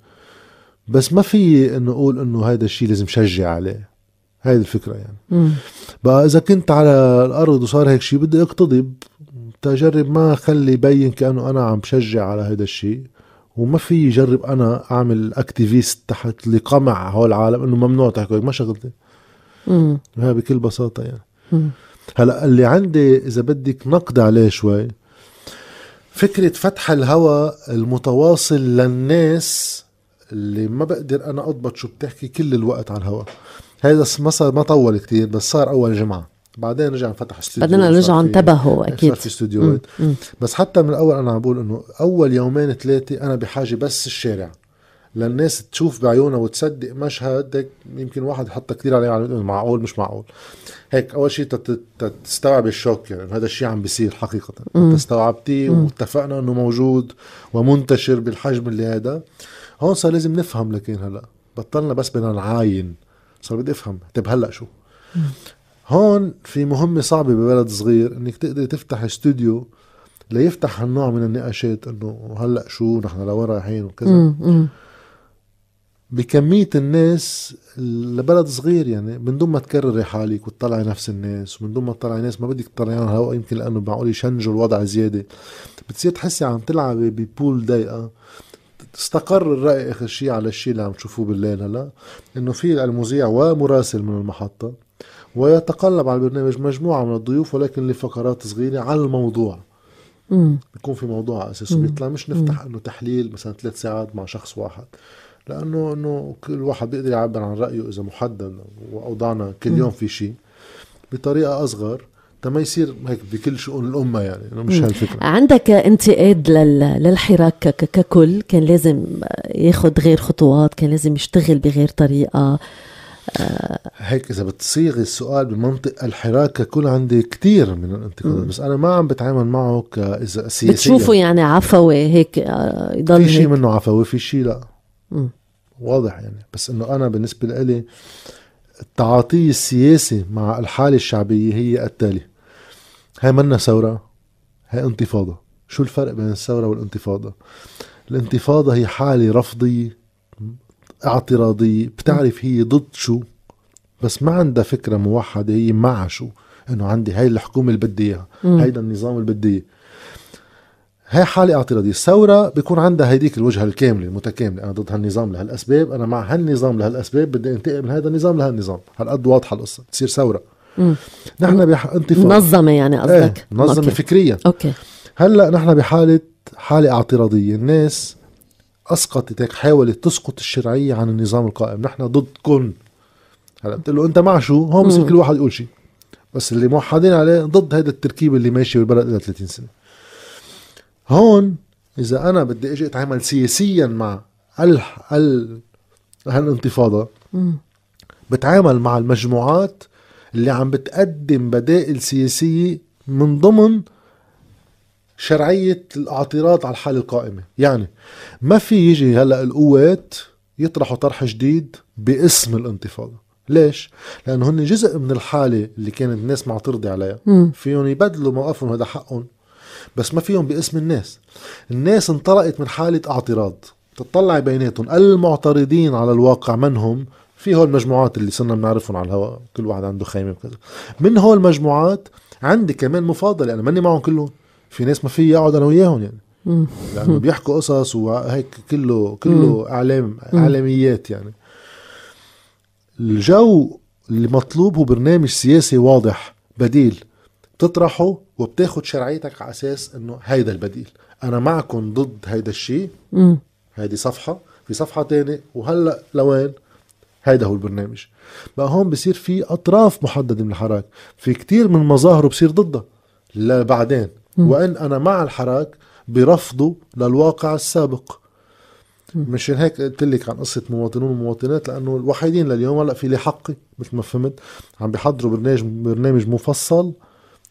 بس ما في إنه أقول إنه هذا الشيء لازم شجع عليه هاي الفكرة يعني. م. بقى إذا كنت على الأرض وصار هيك شيء بدي أقتضب تجرب ما خلي يبين كأنه أنا عم بشجع على هذا الشيء وما في جرب أنا أعمل أكتيفيست تحت لقمع هول العالم إنه ممنوع تحكي ما شغلتي. هاي بكل بساطة يعني. م. هلأ اللي عندي إذا بدك نقد عليه شوي فكرة فتح الهوى المتواصل للناس اللي ما بقدر أنا أضبط شو بتحكي كل الوقت على الهواء هذا ما صار ما طول كتير بس صار أول جمعة. بعدين رجع انفتح استوديو بعدين رجعوا انتبهوا أكيد. صار في استوديوهات بس حتى من الأول أنا عم بقول إنه أول يومين ثلاثة أنا بحاجة بس الشارع. للناس تشوف بعيونها وتصدق مشهد هيك يمكن واحد حط كثير عليه على معقول مش معقول. هيك أول شيء تستوعب الشوك يعني هذا الشيء عم بيصير حقيقة. استوعبتيه واتفقنا إنه موجود ومنتشر بالحجم اللي هذا. هون صار لازم نفهم لكن هلأ بطلنا بس بدنا نعاين. صار بدي أفهم. طيب هلأ شو؟ هون في مهمة صعبة ببلد صغير إنك تقدري تفتح استوديو ليفتح هالنوع من النقاشات إنه هلأ شو نحن لوين رايحين وكذا. بكمية الناس لبلد صغير يعني من دون ما تكرري حالك وتطلعي نفس الناس ومن دون ما تطلعي ناس ما بدك تطلعيهم هلا يمكن لأنه معقول يشنجوا الوضع زيادة. بتصير تحسي عم تلعبي ببول ضيقه استقر الرأي آخر شيء على الشيء اللي عم تشوفوه بالليل هلا إنه في المذيع ومراسل من المحطة ويتقلب على البرنامج مجموعة من الضيوف ولكن لفقرات صغيرة على الموضوع. مم. بيكون في موضوع أساسي بيطلع. مش نفتح إنه تحليل مثلا ثلاث ساعات مع شخص واحد لأنه إنه كل واحد بيقدر يعبر عن رأيه إذا محدد وأوضاعنا كل يوم في شيء. بطريقة أصغر ما يصير هيك بكل شؤون الأمة يعني إنه مش هالفكرة. عندك انتقاد للحراك ككل؟ كان لازم ياخد غير خطوات كان لازم يشتغل بغير طريقة. هيك إذا بتصيغ السؤال بمنطق الحراك ككل عندي كتير من الانتقادات بس أنا ما عم بتعامل معه كاذا سياسيا. بتشوفه يعني عفوي هيك آه، يضل في شيء منه عفوي في شيء لا. م. واضح يعني. بس إنه أنا بالنسبة لي التعاطي السياسي مع الحالة الشعبية هي التالي هاي منا ثورة هاي انتفاضة. شو الفرق بين الثورة والانتفاضة؟ الانتفاضة هي حالة رفضية اعتراضية بتعرف هي ضد شو بس ما عندها فكرة موحدة هي مع شو. إنه عندي هاي الحكومة اللي بدي إياها هيدا النظام اللي بدي إياه. هاي حالة اعتراضية. الثورة بيكون عندها هيديك الوجهة الكاملة المتكاملة. أنا ضد هالنظام لهالأسباب أنا مع هالنظام لهالأسباب بدي أنتقم من هذا النظام لهالنظام. هالقد واضحة القصة تصير ثورة. نحن بح... منظمة يعني قصدك؟ إيه منظمة أوكي. فكريا أوكي. هلأ نحن بحالة حالة اعتراضية. الناس أسقطت هيك حاولت تسقط الشرعية عن النظام القائم. نحن ضدكم هلأ بتقول له أنت مع شو؟ هون بصير كل واحد يقول شيء. بس اللي موحدين عليه ضد هذا التركيب اللي ماشي بالبلد إلى 30 سنة. هون إذا أنا بدي إجي أتعامل سياسيا مع ال ال هالانتفاضة بتعامل مع المجموعات اللي عم بتقدم بدائل سياسية من ضمن شرعية الاعتراض على الحالة القائمة. يعني ما في يجي هلأ القوات يطرحوا طرح جديد باسم الانتفاضة. ليش؟ لأنه هن جزء من الحالة اللي كانت الناس معترضة عليها. فيهم يبدلوا موقفهم هذا حقهم. بس ما فيهم باسم الناس. الناس انطلقت من حالة اعتراض. تطلع بيناتهم. المعترضين على الواقع منهم في هول المجموعات اللي صرنا بنعرفهم على الهواء كل واحد عنده خيمة وكذا. من هول المجموعات عندي كمان مفاضلة أنا ماني معهم كلهم. في ناس ما في اقعد أنا وياهم يعني. لأنه بيحكوا قصص وهيك كله كله اعلام إعلاميات يعني. الجو اللي مطلوب هو برنامج سياسي واضح بديل. تطرحه وبتاخد شرعيتك على أساس إنه هيدا البديل. أنا معكم ضد هيدا الشيء. هيدي صفحة. في صفحة تانية. وهلأ لوين؟ هيدا هو البرنامج. بقى هون بصير في أطراف محددة من الحراك. في كتير من مظاهره بصير ضدها. لبعدين وإن أنا مع الحراك برفضه للواقع السابق. مشان هيك قلت لك عن قصة مواطنون ومواطنات لأنه الوحيدين لليوم هلأ في لي حقي مثل ما فهمت. عم بيحضروا برنامج برنامج مفصل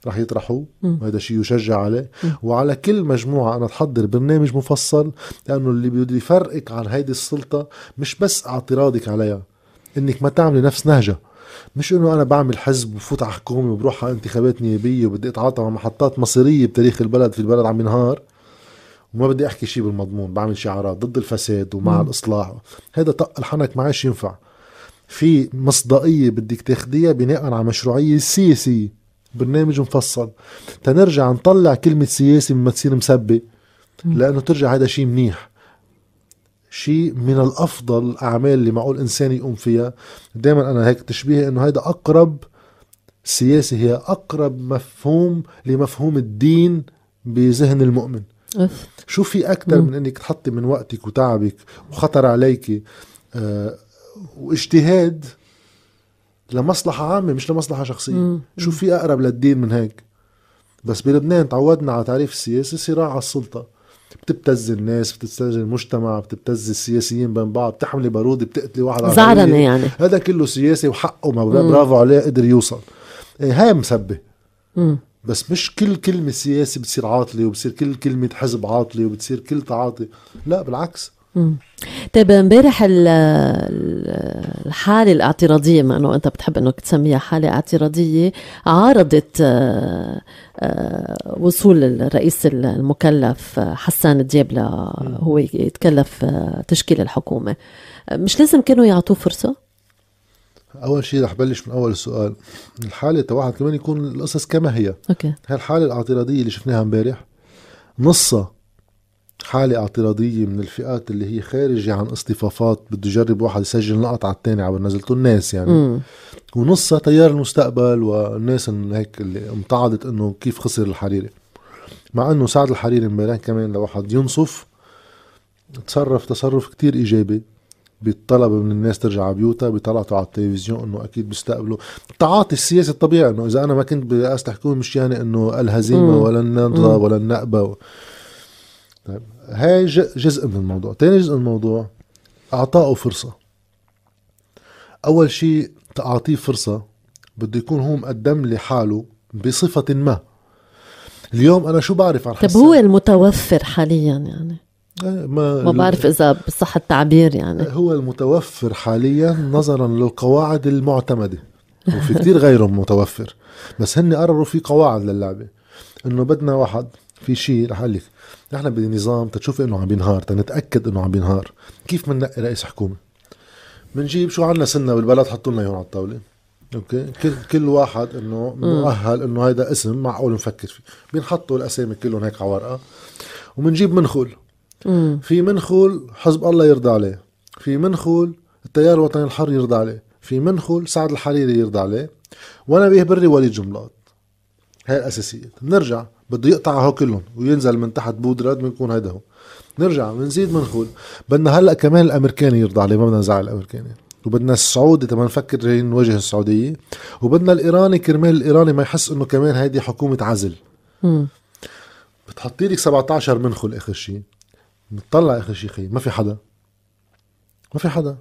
رح يطرحوه. وهذا شيء يشجع عليه. وعلى كل مجموعة أنا تحضر برنامج مفصل لأنه اللي بده يفرقك عن هيدي السلطة مش بس اعتراضك عليها. إنك ما تعملي نفس نهجها مش إنه أنا بعمل حزب وفوت على حكومة وبروح على انتخابات نيابية وبدي أتعاطى مع محطات مصيريه بتاريخ البلد في البلد عم ينهار وما بدي أحكي شيء بالمضمون بعمل شعارات ضد الفساد ومع مم. الإصلاح. هذا طق الحنك ما عادش ينفع. في مصداقية بدك تاخديها بناء على مشروعية سياسية. برنامج مفصل. تنرجع نطلع كلمة سياسي مما تصير مسبه لأنه ترجع هذا شيء منيح. شيء من الأفضل الأعمال اللي معقول إنسان يقوم فيها. دائما أنا هيك تشبيهي إنه هيدا أقرب السياسة هي أقرب مفهوم لمفهوم الدين بذهن المؤمن. شو في أكثر من إنك تحطي من وقتك وتعبك وخطر عليك آه واجتهاد لمصلحة عامة مش لمصلحة شخصية؟ مم. شو في أقرب للدين من هيك؟ بس بلبنان تعودنا على تعريف السياسة صراع على السلطة. بتبتز الناس بتبتز المجتمع بتبتز السياسيين بين بعض بتحملي بارودة بتقتلي واحد على زعرنة يعني. هذا كله سياسي وحقه ما برافو عليه قدر يوصل. إيه هاي مسبة. بس مش كل كلمة سياسي بتصير عاطلة وبصير كل كلمة حزب عاطلة وبتصير كل تعاطي. لا بالعكس. طيب امبارح الحالة الاعتراضية ما إنه أنت بتحب إنك تسميها حالة اعتراضية عارضت آه، آه، وصول الرئيس المكلف حسان دياب هو يتكلف آه، تشكيل الحكومة. مش لازم كانوا يعطوه فرصة؟ أول شيء رح بلش من أول السؤال. الحالة تبعها كمان يكون القصص كما هي. أوكي. هاي الحالة الاعتراضية اللي شفناها امبارح نصها حالة اعتراضية من الفئات اللي هي خارجة عن اصطفافات بده يجرب واحد يسجل نقط على الثاني على نزلته. الناس يعني. مم. ونصها تيار المستقبل والناس اللي هيك اللي امتعضت إنه كيف خسر الحريري مع إنه سعد الحريري امبارح كمان لواحد ينصف. تصرف تصرف كتير إيجابي. بيطلب من الناس ترجع على بيوتها بيطلعوا على التلفزيون إنه أكيد بيستقبلوا. التعاطي السياسي الطبيعي إنه إذا أنا ما كنت برئاسة حكومه مش يعني إنه الهزيمة ولا النضرب ولا النقبة طيب. هاي جزء من الموضوع. تاني جزء من الموضوع اعطائه فرصة. أول شيء تعطيه فرصة بده يكون هو مقدم لي حاله بصفة ما. اليوم أنا شو بعرف عن طب هو المتوفر حاليا يعني؟ إيه، ما ما بعرف إذا بصح التعبير يعني. هو المتوفر حاليا نظرا للقواعد المعتمدة. وفي كتير غيرهم متوفر. بس هن قرروا في قواعد للعبة. إنه بدنا واحد في شيء رح أقول لك. نحن بنظام تشوف إنه عم بينهار تنتأكد إنه عم بينهار كيف بننقي رئيس حكومة؟ بنجيب شو عنا سنة بالبلد حطوا لنا إياهم على الطاولة. أوكي؟ كل كل واحد إنه مؤهل إنه هيدا اسم معقول نفكر فيه. بينحطوا الأسامي كلهم هيك على ورقة. وبنجيب منخول. في منخول حزب الله يرضى عليه. في منخول التيار الوطني الحر يرضى عليه. في منخول سعد الحريري يرضى عليه. وأنا بيهبرني وليد جملات. هاي الاساسيات بنرجع. بده يقطع هو كلهم وينزل من تحت بودرة بنكون هيدا هو. نرجع بنزيد بنقول بدنا هلا كمان الأمريكاني يرضى عليه ما بدنا نزعل الأمريكاني. وبدنا السعودي تما نفكر نواجه السعودية. وبدنا الإيراني كرمال الإيراني ما يحس إنه كمان هيدي حكومة عزل. بتحطي لك 17 منخل آخر شيء بتطلع آخر شيء خي ما في حدا. ما في حدا.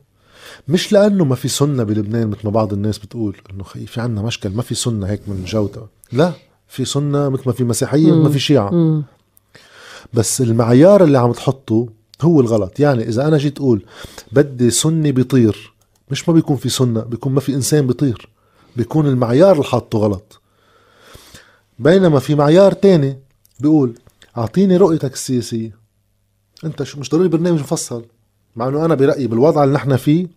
مش لأنه ما في سنة بلبنان مثل ما بعض الناس بتقول إنه خي في عنا مشكل ما في سنة هيك من الجوده لا. في سنة مثل ما في مسيحية مثل ما في شيعة. بس المعيار اللي عم تحطه هو الغلط. يعني إذا أنا جيت أقول بدي سني بيطير مش ما بيكون في سنة بيكون ما في إنسان بيطير. بيكون المعيار اللي حاطه غلط. بينما في معيار تاني بيقول أعطيني رؤيتك السياسية. أنت شو مش ضروري برنامج مفصل. مع إنه أنا برأيي بالوضع اللي نحن فيه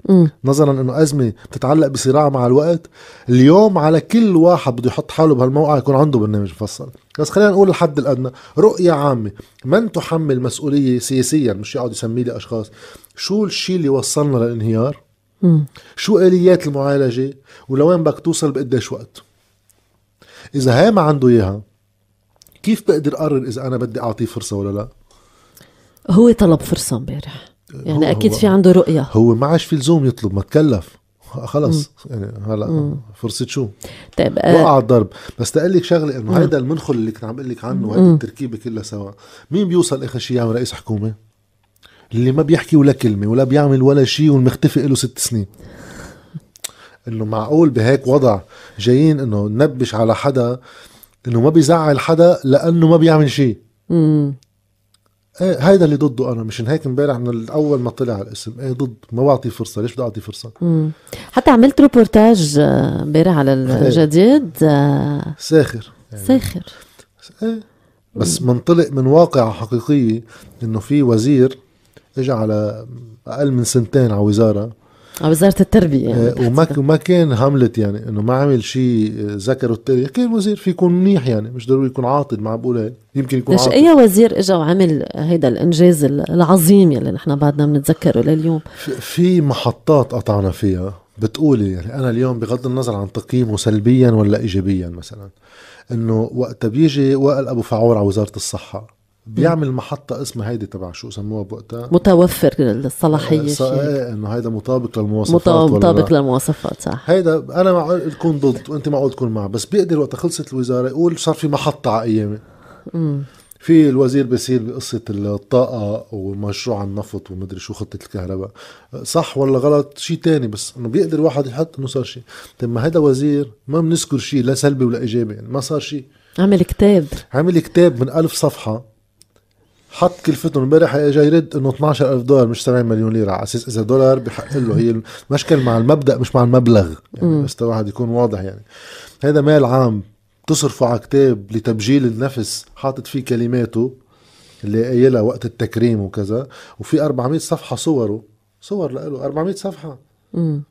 نظرا إنه أزمة تتعلق بصراع مع الوقت اليوم على كل واحد بده يحط حاله بهالموقع يكون عنده برنامج مفصل. بس خلينا نقول الحد الأدنى رؤية عامة من تحمل مسؤولية سياسيا؟ مش يقعد يسمي لي أشخاص. شو الشيء اللي وصلنا للانهيار؟ شو آليات المعالجة؟ ولوين بدك توصل بقديش وقت؟ إذا هاي ما عنده إياها كيف بقدر أقرر إذا أنا بدي أعطيه فرصة ولا لا؟ هو طلب فرصة امبارح. يعني أكيد في عنده رؤية. هو ما عادش في لزوم يطلب ما تكلف. خلص. يعني هلا فرصة شو؟ طيب آه وقع الضرب. بس تقول لك شغلة إنه هيدا المنخل اللي كنت عم بقول لك عنه وهيدي التركيبة كلها سوا. مين بيوصل آخر شيء يعمل رئيس حكومة؟ اللي ما بيحكي ولا كلمة ولا بيعمل ولا شيء والمختفي له ست سنين. إنه معقول بهيك وضع جايين إنه ننبش على حدا إنه ما بيزعل حدا لأنه ما بيعمل شيء إيه هيدا اللي ضده أنا مشان هيك امبارح من اول ما طلع الاسم. إيه ضد. ما بعطي فرصة. ليش بدي أعطي فرصة؟ مم. حتى عملت روبورتاج آه، امبارح على. الجديد آه، ساخر. ساخر. إيه. بس منطلق من واقع حقيقية إنه في وزير اجى على أقل من سنتين على وزارة على وزارة التربية يعني آه، وما وما كان هاملت يعني إنه ما عمل شيء ذكره التاريخ. كان وزير في يكون منيح يعني مش ضروري يكون عاطل ما عم بقول هيك. يمكن يكون ليش؟ عاطل. أي وزير اجى وعمل هيدا الإنجاز العظيم يلي نحن بعدنا بنتذكره لليوم؟ في- في محطات قطعنا فيها بتقولي يعني أنا اليوم بغض النظر عن تقييمه سلبيا ولا ايجابيا مثلا إنه وقت بيجي وائل أبو فعور على وزارة الصحة بيعمل محطة اسمها هيدي تبع شو سموها بوقتها؟ متوفر الصلاحية ص- شيء إيه إنه هيدا مطابق للمواصفات مطابق. للمواصفات صح. هيدا أنا معقول تكون ضد وأنت معقول تكون مع بس بيقدر وقت خلصت الوزارة يقول صار في محطة على أيامي. في الوزير بيصير بقصة الطاقة ومشروع النفط ومدري شو خطة الكهرباء. صح ولا غلط؟ شيء تاني بس إنه بيقدر واحد يحط إنه صار شيء طيب ما هيدا وزير ما بنذكر شيء لا سلبي ولا إيجابي يعني ما صار شيء عمل كتاب. عمل كتاب من ألف صفحة حط كلفته امبارح اجى يرد إنه 12000 دولار مش 70 مليون ليرة. على أساس إذا دولار بحق له هي المشكل مع المبدأ مش مع المبلغ. يعني بس واحد يكون واضح يعني. هذا مال عام. تصرفه على كتاب لتبجيل النفس حاطط فيه كلماته اللي قايلها وقت التكريم وكذا. وفي 400 صفحة صوره صور له 400 صفحة. مم.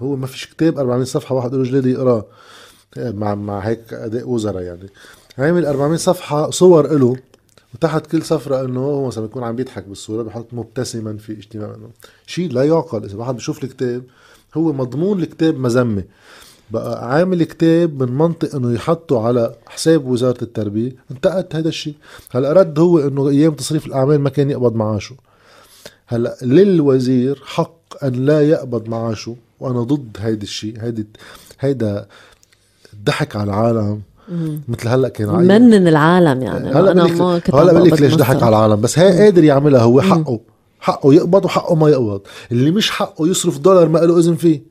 هو ما فيش كتاب 400 صفحة واحد له جلادي يقراه مع مع هيك أداء وزراء يعني. عامل 400 صفحة صور له وتحت كل صفرة إنه هو مثلا بيكون عم بيضحك بالصورة بحط مبتسما في اجتماع إنه شيء لا يعقل. إذا واحد بيشوف الكتاب هو مضمون الكتاب مذمة. بقى عامل كتاب من منطق إنه يحطه على حساب وزارة التربية. انتقد هذا الشيء هلأ رد هو إنه أيام تصريف الأعمال ما كان يقبض معاشه. هلأ للوزير حق أن لا يقبض معاشه وأنا ضد هيدا الشيء هيدي هيدا ضحك على العالم. مثل هلأ كان عايز- منن العالم يعني. هلأ أنا ما كنت هلأ بقول لك ليش ضحك. على العالم بس هي قادر يعملها هو حقه. حقه يقبض وحقه ما يقبض. اللي مش حقه يصرف دولار ما له إذن فيه.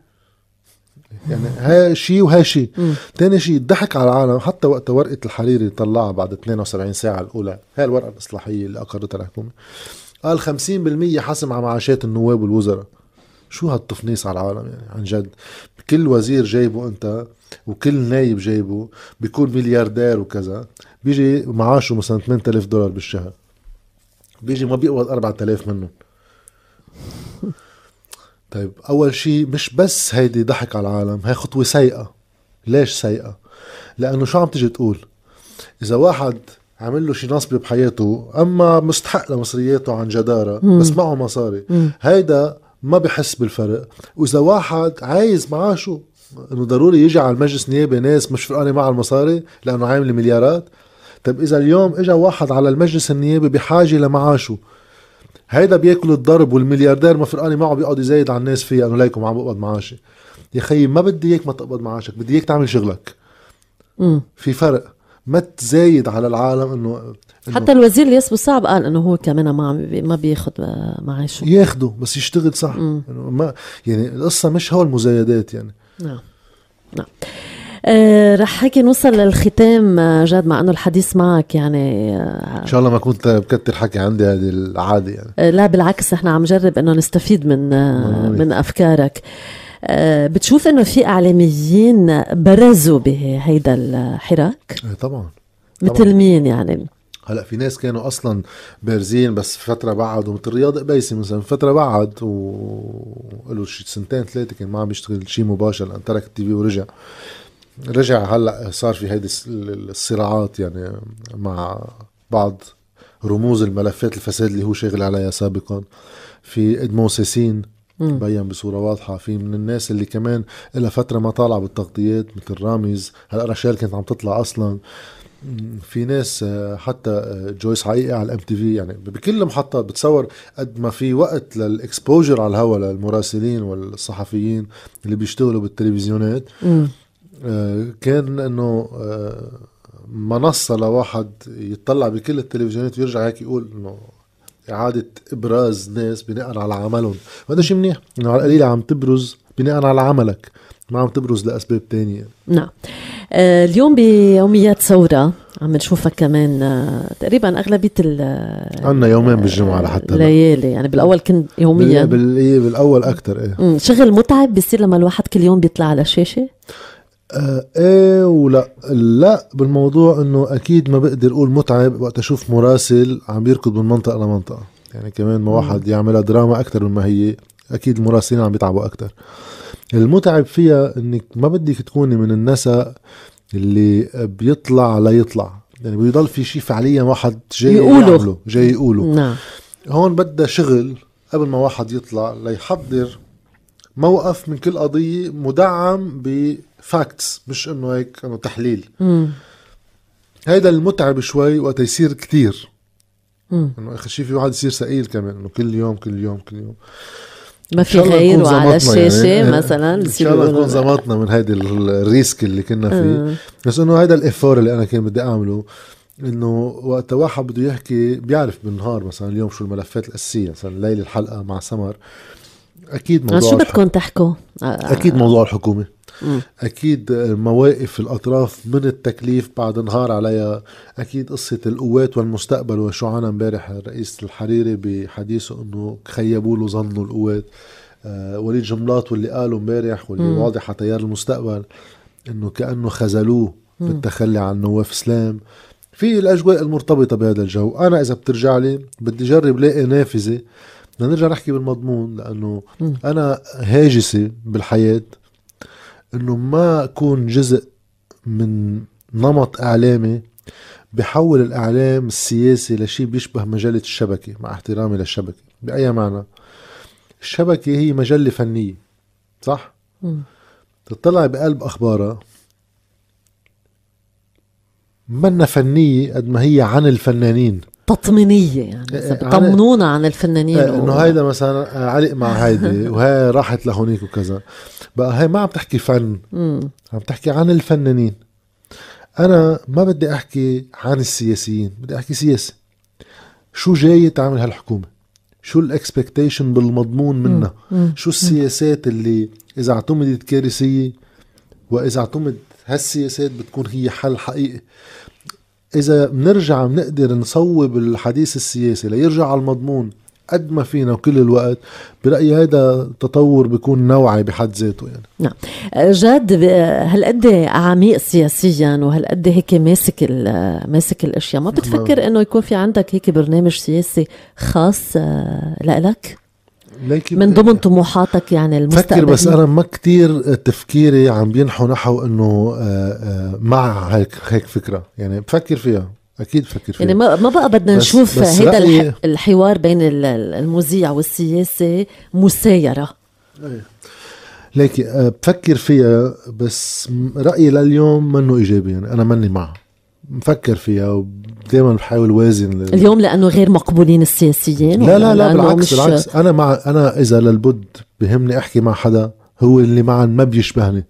يعني ها شيء وها شيء تاني شيء ضحك على العالم. حتى وقت ورقة الحريري طلعها بعد 72 ساعة الأولى هاي الورقة الإصلاحية اللي اقرتها الحكومة قال 50% حسم على معاشات النواب والوزراء. شو هالتفنيص على العالم يعني عن جد؟ كل وزير جايبه أنت وكل نايب جايبه بيكون ملياردير وكذا بيجي معاشه مثلا 8000 دولار بالشهر. بيجي ما بيقبض 4000 منهم طيب أول شيء مش بس هيدي ضحك على العالم هي خطوة سيئة. ليش سيئة؟ لأنه شو عم تيجي تقول؟ إذا واحد عمل له شي نصب بحياته أما مستحق لمصرياته عن جدارة بس معه مصاري. هيدا ما بحس بالفرق. وإذا واحد عايز معاشه إنه ضروري يجي على المجلس نيابي ناس مش فرقانة معه المصاري لأنه عامل مليارات. طيب إذا اليوم اجى واحد على المجلس النيابي بحاجة لمعاشه هيدا بيأكل الضرب والملياردير ما فرقانة معه بيقعد يزايد على الناس فيها إنه ليكم عم بقبض معاشي. يا خيي ما بدي إياك ما تقبض معاشك بدي إياك تعمل شغلك. مم. في فرق. ما تزايد على العالم انه إنه حتى الوزير اللي اسمه صعب قال إنه هو كمان ما عم ما بيأخذ معاشه. ياخده بس يشتغل صح. إنه ما يعني القصة مش هو المزايدات يعني. نعم. نعم. آه رح هيك نوصل للختام آه، جاد مع إنه الحديث معك يعني آه إن شاء الله ما كنت بكتر حكي عندي هذه العادة يعني. آه، لا بالعكس إحنا عم نجرب إنه نستفيد من آه مم. من أفكارك. آه بتشوف إنه في إعلاميين برزوا بهيدا الحراك؟ إيه طبعا. مثل مين يعني؟ هلا في ناس كانوا أصلا بارزين بس فترة بعدوا مثل رياض قبيسي مثلا فترة بعد وله شي سنتين ثلاثة كان ما عم يشتغل شيء مباشر لأن ترك التي في ورجع. رجع هلأ صار في هيدي الصراعات يعني مع بعض رموز الملفات الفساد اللي هو شاغل عليها سابقا. في ادمون سيسين بين بصورة واضحة في من الناس اللي كمان لها فترة ما طالعة بالتغطيات مثل رامز هلأ رشال كانت عم تطلع أصلا في ناس آه، حتى آه، جويس حقيقي على ال MTV يعني بكل المحطات بتصور قد ما في وقت لل exposure على الهواء للمراسلين والصحفيين اللي بيشتغلوا بالتلفزيونات. آه، كان إنه آه، منصة لواحد يطلع بكل التلفزيونات ويرجع هيك يقول إنه إعادة إبراز ناس بناء على عملهم. وهذا شيء منيح إنه على القليله عم تبرز بناء على عملك. ما عم تبرز لأسباب تانية. نعم. آه اليوم بيوميات ثورة عم نشوفها كمان آه تقريبا أغلبية ال عندنا يومين بالجمعة لحتى ليالي يعني بالأول كنت يوميا. بال... إيه، بالأول أكثر إيه. شغل متعب بيصير لما الواحد كل يوم بيطلع على الشاشه آه إيه ولا لا بالموضوع إنه أكيد ما بقدر أقول متعب وقت أشوف مراسل عم بيركض من منطقة لمنطقة. يعني كمان ما واحد يعملها دراما أكثر مما هي أكيد المراسلين عم بيتعبوا أكثر المتعب فيها إنك ما بدك تكوني من النساء اللي بيطلع ليطلع يعني بيضل في شيء فعليا واحد جاي يقوله. جاي يقوله. نعم. هون بدها شغل قبل ما واحد يطلع ليحضر موقف من كل قضية مدعم بفاكتس مش إنه هيك إنه تحليل. مم. هيدا المتعب شوي وقت يصير كتير. إنه آخر شيء في واحد يصير ثقيل كمان إنه كل يوم كل يوم كل يوم. ما في غيره على الشاشة يعني مثلا إن شاء الله نكون زمطنا من هيدي ال risk اللي كنا فيه آه. بس إنه هيدا ال effort اللي أنا كان بدي أعمله إنه وقت واحد بده يحكي بيعرف بالنهار مثلا اليوم شو الملفات الأساسية مثلا ليلة الحلقة مع سمر أكيد موضوع شو بدكم تحكوا؟ أكيد موضوع الحكومة أكيد مواقف الأطراف من التكليف بعد نهار عليها. أكيد قصة القوات والمستقبل وشو عنا امبارح الرئيس الحريري بحديثه إنه خيبوا له ظنوا القوات. آه وليد جملاط واللي قاله امبارح واللي مم. واضح على تيار المستقبل إنه كأنه خذلوه بالتخلي عن نواف سلام. في الأجواء المرتبطة بهذا الجو. أنا إذا بترجع لي بدي جرب لاقي نافذة. بدنا نرجع نحكي بالمضمون لأنه م. أنا هاجسي بالحياة. إنه ما أكون جزء من نمط إعلامي بحول الإعلام السياسي لشيء بيشبه مجلة الشبكة مع احترامي للشبكة بأي معنى؟ الشبكة هي مجلة فنية صح؟ تطلع بقلب أخبارها منا فنية قد ما هي عن الفنانين. تطمينية يعني بيطمنونا عن الفنانين إيه، إنه هيدا مثلا علق مع هيدي وهي راحت لهونيك وكذا. بقى هي ما عم تحكي فن عم تحكي عن الفنانين. أنا ما بدي أحكي عن السياسيين بدي أحكي سياسي شو جاي تعمل هالحكومة؟ شو الاكسبكتيشن بالمضمون منها؟ شو السياسات اللي إذا اعتمدت كارثية وإذا اعتمد هالسياسات بتكون هي حل حقيقي؟ إذا بنرجع بنقدر نصوب الحديث السياسي ليرجع على المضمون قد ما فينا وكل الوقت برأيي هذا تطور بيكون نوعي بحد ذاته يعني نعم جاد هالقد عميق سياسيا وهالقد هيك ماسك ماسك الأشياء ما بتفكر نعم. إنه يكون في عندك هيك برنامج سياسي خاص آه، لإلك؟ من ضمن طموحاتك يعني المستقبلية فكر بس أنا ما كتير تفكيري عم بينحو نحو إنه آه، آه، مع هيك هيك فكرة. يعني بفكر فيها أكيد بفكر فيها. يعني ما ما بقى بدنا نشوف هذا الحوار بين المذيع والسياسي مسايرة. إيه ليكي آه، بفكر فيها بس رأيي لليوم منه إيجابي. يعني أنا ماني معها. مفكر فيها ودائما بحاول وازن لل... اليوم لأنه غير مقبولين السياسيين لا لا لا بالعكس مش... بالعكس. أنا مع أنا إذا للبد بهمني أحكي مع حدا هو اللي معا ما بيشبهني.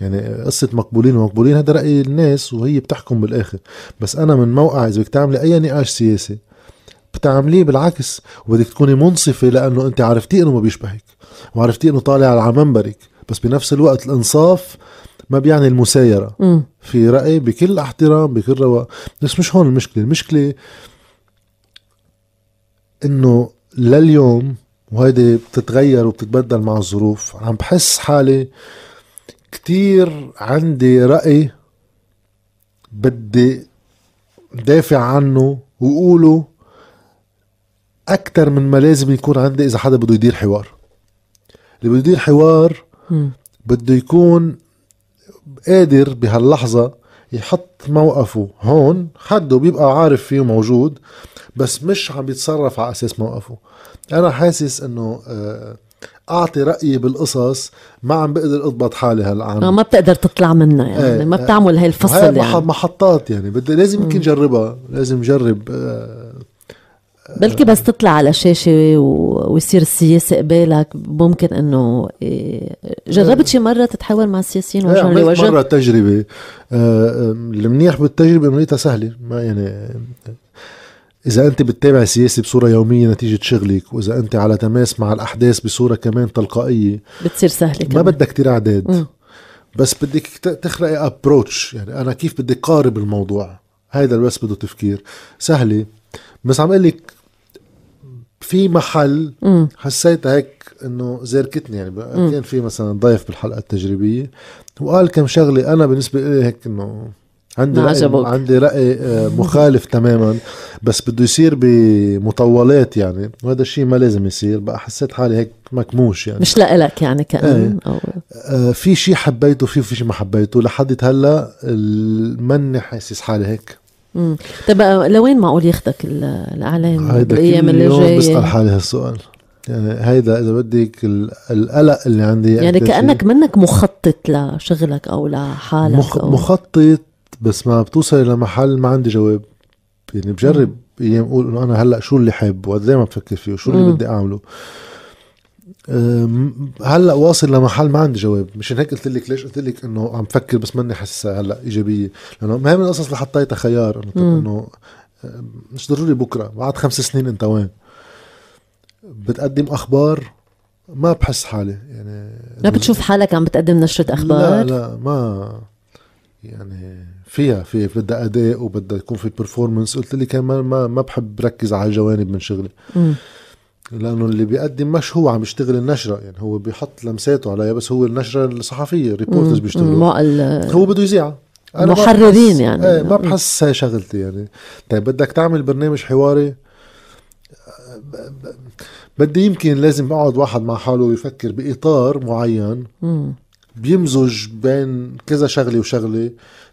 يعني قصة مقبولين ومقبولين هذا رأي الناس وهي بتحكم بالآخر. بس أنا من موقع إذا بدك تعملي أي نقاش سياسي بتعمليه بالعكس وبدك تكوني منصفة لأنه أنت عرفتي إنه ما بيشبهك وعرفتي إنه طالع على منبرك. بس بنفس الوقت الإنصاف ما بيعني المسايرة. م. في رأي بكل احترام بكل رواق بس مش هون المشكلة. المشكلة إنه لليوم وهيدي بتتغير وبتتبدل مع الظروف. عم بحس حالي كتير عندي رأي بدي دافع عنه وقوله أكتر من ما لازم يكون عندي إذا حدا بده يدير حوار. اللي بده يدير حوار بده يكون قادر بهاللحظة يحط موقفه هون. حده بيبقى عارف فيه موجود بس مش عم بيتصرف على أساس موقفه. أنا حاسس إنه آه، أعطي رأيي بالقصص. ما عم بقدر أضبط حالي هالعام. آه، ما بتقدر تطلع منها يعني. إيه ما بتعمل هاي الفصل يعني. محطات يعني. بدي لازم يمكن جربها. لازم جرب آه بلكي بس تطلع على شاشة ويصير السياسة قبالك ممكن إنه إيه، جربت شي مرة تتحاور مع السياسيين وجها لوجه؟ مرة تجربة. آه، المنيح بالتجربة انه سهلة. ما يعني إذا أنت بتتابع سياسه بصورة يومية نتيجة شغلك وإذا أنت على تماس مع الأحداث بصورة كمان تلقائية بتصير سهلة كمان. ما بدك كتير اعداد م. بس بدك تخلقي ابروتش يعني أنا كيف بدي قارب الموضوع؟ هيدا بس بده تفكير. سهلة. بس عم لك في محل حسيت هيك إنه زركتني يعني كان في مثلا ضيف بالحلقة التجريبية وقال كم شغلة أنا بالنسبة لي هيك إنه عندي رأي. عندي رأي آه، مخالف تماما بس بده يصير بمطولات يعني وهذا الشيء ما لازم يصير بقى حسيت حالي هيك مكموش يعني مش لإلك يعني كأن إيه. أو... آه في شيء حبيته في في شيء ما حبيته لحد هلأ ماني حاسس حالي هيك طيب لوين معقول ياخدك الإعلام بالايام اللي جاية بسأل حالي هالسؤال. يعني هيدا إذا بدك القلق اللي عندي يعني كأنك منك مخطط لشغلك أو لحالك مخ... أو... مخطط بس ما بتوصل لمحل ما عندي جواب. يعني بجرب أيام أقول إنه أنا هلأ شو اللي حابه؟ وقد ما بفكر فيه؟ وشو اللي بدي أعمله؟ هلا واصل لمحل ما عندي جواب. مشان هيك قلت لك ليش قلت لك إنه عم فكر بس ماني حاسسها هلا إيجابية. لأنه ما هي من القصص اللي حطيتها خيار. إنه انه مش ضروري بكرة. بعد خمس سنين أنت وين؟ بتقدم أخبار ما بحس حالي. يعني ما بتشوف حالك عم بتقدم نشرة أخبار؟ لا لا ما يعني فيها في بدها أداء وبدها يكون في برفورمانس قلت لي كمان ما ما بحب ركز على الجوانب من شغلي. لأنه اللي بيقدم مش هو عم يشتغل النشرة يعني هو بيحط لمساته عليها بس هو النشرة الصحفية ريبورترز بيشتغلوا. هو بده يذيعها محررين يعني. إيه ما بحس هاي شغلتي يعني. طيب بدك تعمل برنامج حواري. بدي يمكن لازم أقعد واحد مع حاله ويفكر بإطار معين. بيمزج بين كذا شغلة وشغلة.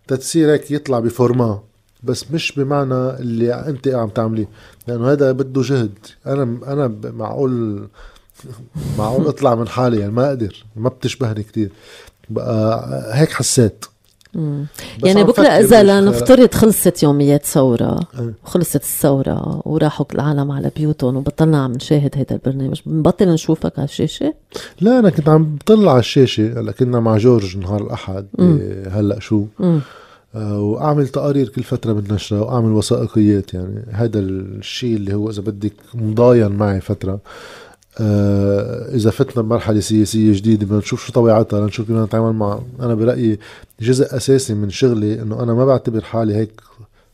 تتصير هيك يطلع بفورما. بس مش بمعنى اللي انت عم تعمليه. لأنه هذا بده جهد. أنا أنا معقول معقول اطلع من حالي يعني ما أقدر. ما بتشبهني كتير. بقى هيك حسيت. يعني بكرة إذا لنفترض خلصت يوميات ثورة إيه. وخلصت الثورة وراحوا العالم على بيوتهم وبطلنا عم نشاهد هذا البرنامج بنبطل نشوفك على الشاشة؟ لا أنا كنت عم بطلع على الشاشة هلا كنا مع جورج نهار الأحد هلأ شو؟ مم. آه، وأعمل تقارير كل فترة بالنشرة وأعمل وثائقيات. يعني هذا الشيء اللي هو إذا بدك مضاين معي فترة آه إذا فتنا بمرحلة سياسية جديدة بدنا نشوف شو طبيعتها لنشوف كيف نتعامل معها. أنا برأيي جزء أساسي من شغلي إنه أنا ما بعتبر حالي هيك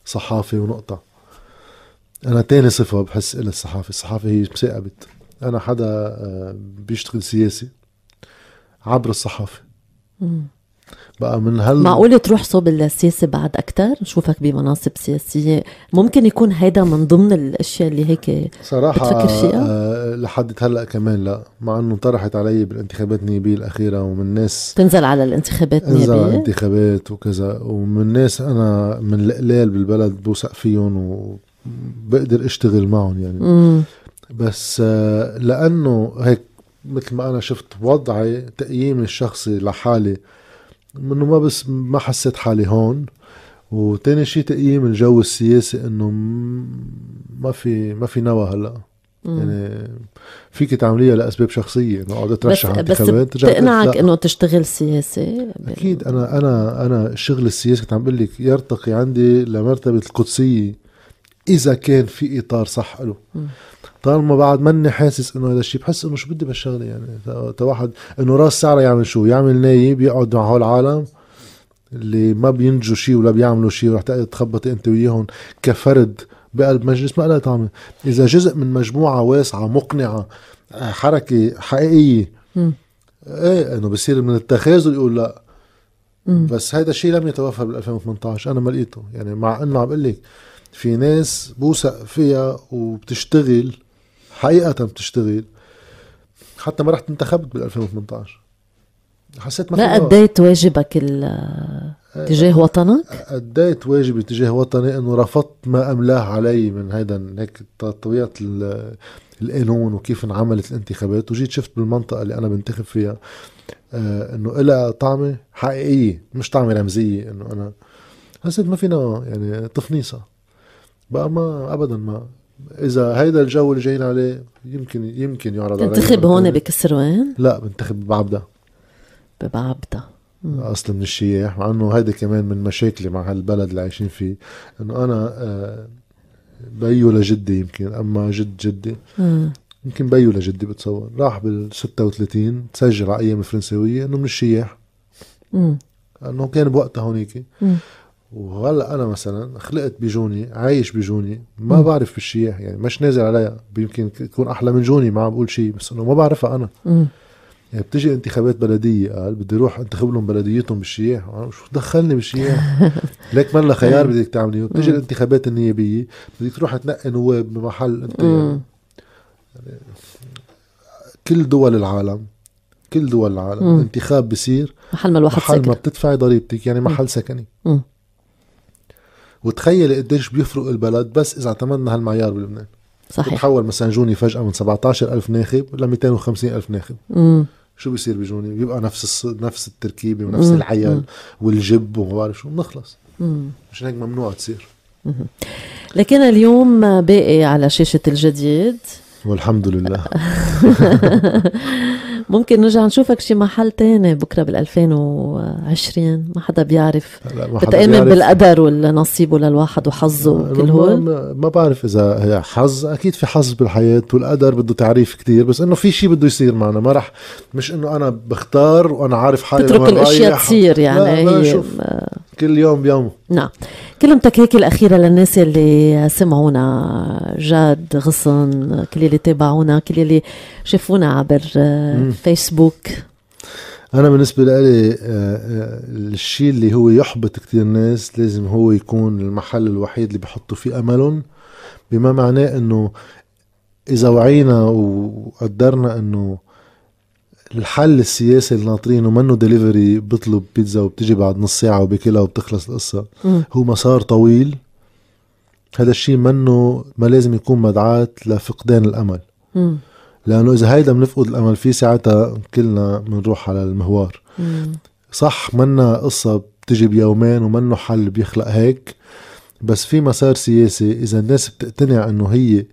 صحافي ونقطة. أنا تاني صفة بحس إلى الصحافة الصحافة هي مساقبة أنا حدا آه بيشتغل سياسي عبر الصحافة. بقى من هل معقول تروح صوب السياسة بعد أكتر؟ نشوفك بمناصب سياسية. ممكن يكون هيدا من ضمن الأشياء اللي هيك صراحة بتفكر فيها آه لحد هلأ كمان لا. مع أنه طرحت علي بالانتخابات النيابية الأخيرة ومن ناس تنزل على الانتخابات النيابية تنزل على الانتخابات وكذا. ومن ناس أنا من القلال بالبلد بوثق فيهم وبقدر أشتغل معهم يعني. مم. بس آه لأنه هيك مثل ما أنا شفت وضعي تقييمي الشخصي لحالي انه ما بس ما حسيت حالي هون وتاني شيء تقييم الجو السياسي إنه ما في ما في نوى هلأ. يعني فيك تعمليها لأسباب شخصية إنه اقعد اترشح انتخابات بس بتقنعك إنه تشتغل سياسي؟ أكيد أنا أنا أنا الشغل السياسي كنت عم بقول لك يرتقي عندي لمرتبة القدسية إذا كان في إطار صح له. طالما بعد ماني حاسس إنه هذا الشيء بحس إنه شو بدي بهالشغله يعني. تا واحد إنه راس سعره يعمل شو؟ يعمل نايب يقعد مع هول العالم اللي ما بينجوا شيء ولا بيعملوا شيء ورح تقعد تخبطي أنت وياهم كفرد بقلب مجلس. ما لها طعمة. إذا جزء من مجموعة واسعة مقنعة حركة حقيقية إيه إنه بصير من التخاذل يقول لا. بس هذا الشيء لم يتوفر بال 2018 أنا ما لقيته. يعني مع إنه عم بقول لك في ناس بوثق فيها وبتشتغل حقيقة بتشتغل. حتى ما رحت انتخبت بال 2018 حسيت ما لا أديت واجبك تجاه وطنك؟ أديت واجبي تجاه وطني إنه رفضت ما أملاه علي من هيدا هيك طبيعة القانون وكيف انعملت الانتخابات. وجيت شفت بالمنطقة اللي أنا بنتخب فيها آه إنه لها طعمة حقيقية مش طعمة رمزية إنه أنا. حسيت ما فينا يعني تفنيصة. بقى ما ابدا ما إذا هيدا الجو اللي جايين عليه يمكن يمكن يعرض عليه تنتخب هون بكسروان؟ لا بنتخب ببعبدا ببعبدا اصل من الشياح مع إنه هيدا كمان من مشاكلي مع هالبلد اللي عايشين فيه إنه أنا آه بيو لجدي يمكن أما جد جدي مم. يمكن بيو لجدي بتصور راح بال 36 تسجل على أيام الفرنساويه إنه من الشياح مم. إنه كان بوقتها هونيك مم. وهلا أنا مثلا خلقت بجوني عايش بجوني ما. بعرف بالشياح يعني مش نازل عليها يمكن تكون أحلى من جوني ما عم بقول شيء بس إنه ما بعرفها أنا مم. يعني بتجي انتخابات بلدية قال بدي أروح انتخب لهم بلديتهم بالشياح شو دخلني بالشياح ليك ما لها خيار بدك تعمليه بتجي. الانتخابات النيابية بدك تروح تنقي نواب بمحل أنت يعني. كل دول العالم كل دول العالم مم. انتخاب بصير محل ما الواحد محل ما بتدفعي ضريبتك يعني محل سكني مم. وتخيلي قديش بيفرق البلد بس إذا اعتمدنا هالمعيار بلبنان. صحيح. بتحول مثلا جوني فجأة من 17000 ناخب ل 250000 ناخب. مم. شو بيصير بجوني؟ بيبقى نفس الص... نفس التركيبة ونفس مم. العيال مم. والجب وما بعرف شو بنخلص. مشان هيك ممنوع تصير. لكن اليوم باقي على شاشة الجديد. والحمد لله. ممكن نرجع نشوفك شي محل تاني بكرة بال 2020 ما حدا بيعرف. بيعرف. بالقدر والنصيب للواحد وحظه وكل ما, هول. ما, ما بعرف إذا هي حظ. أكيد في حظ بالحياة والقدر بده تعريف كتير. بس إنه في شيء بده يصير معنا. ما رح مش إنه أنا بختار وأنا عارف حالي تترك الأشياء. تصير يعني. لا هي كل يوم بيومه. نعم. كلمتك هيك الأخيرة للناس اللي سمعونا. جاد غصن كل اللي تابعونا كل اللي شافونا عبر آه، مم. فيسبوك. أنا بالنسبة لي الشيء اللي هو يحبط كتير ناس لازم هو يكون المحل الوحيد اللي بيحطوا فيه أملهم. بما معناه إنه إذا وعينا وقدرنا إنه الحل السياسي اللي ناطرينه منه دليفري بيطلب بيتزا وبتجي بعد نص ساعة وبكلها وبتخلص القصة مم. هو مسار طويل هذا الشيء منه ما لازم يكون مدعاة لفقدان الأمل مم. لأنه إذا هيدا بنفقد الأمل فيه ساعتها كلنا بنروح على المهوار. صح منا قصة بتجي بيومين ومنه حل بيخلق هيك بس في مسار سياسي إذا الناس بتقتنع إنه هي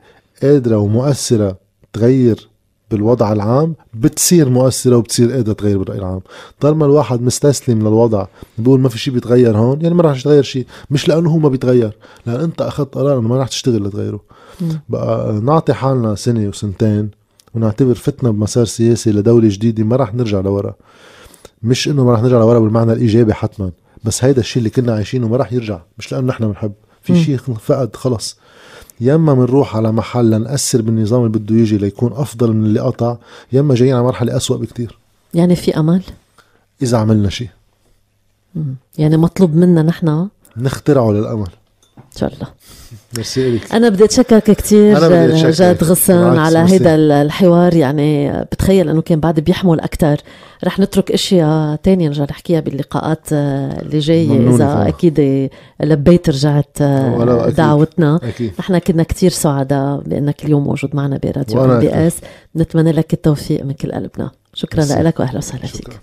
قادرة ومؤثرة تغير بالوضع العام بتصير مؤثرة وبتصير قادرة تغير بالرأي العام. طالما الواحد مستسلم للوضع. بيقول ما في شيء بيتغير هون. يعني ما راح يتغير شيء مش لأنه هو ما بيتغير. لأن أنت أخذت قرار إنه ما راح تشتغل لتغيره. بقى نعطي حالنا سنة وسنتين ونعتبر فتنا بمسار سياسي لدولة جديدة ما راح نرجع لورا. مش إنه ما راح نرجع لورا بالمعنى الإيجابي حتما. بس هيدا الشيء اللي كنا عايشينه ما راح يرجع. مش لأنه نحن بنحب. في. شيء فقد خلص. ياما بنروح على محل لنأثر بالنظام اللي بده يجي ليكون أفضل من اللي قطع ياما جايين على مرحلة أسوأ بكتير. يعني في أمل؟ إذا عملنا شيء. يعني مطلوب منا نحن نخترعه للأمل. شاء الله ميرسي أنا بدي أتشكرك كثير. جاد غصن على. هيدا الحوار يعني بتخيل أنه كان بعد بيحمل أكثر رح نترك أشياء تانية نرجع نحكيها باللقاءات آه، اللي ممنونة إذا فعلا. أكيد لبيت رجعت آه، أكيد. دعوتنا أكيد نحن كنا كتير سعداء بأنك اليوم موجود معنا براديو ام بي. إس نتمنى لك التوفيق من كل قلبنا شكرا. لك وأهلا وسهلا فيك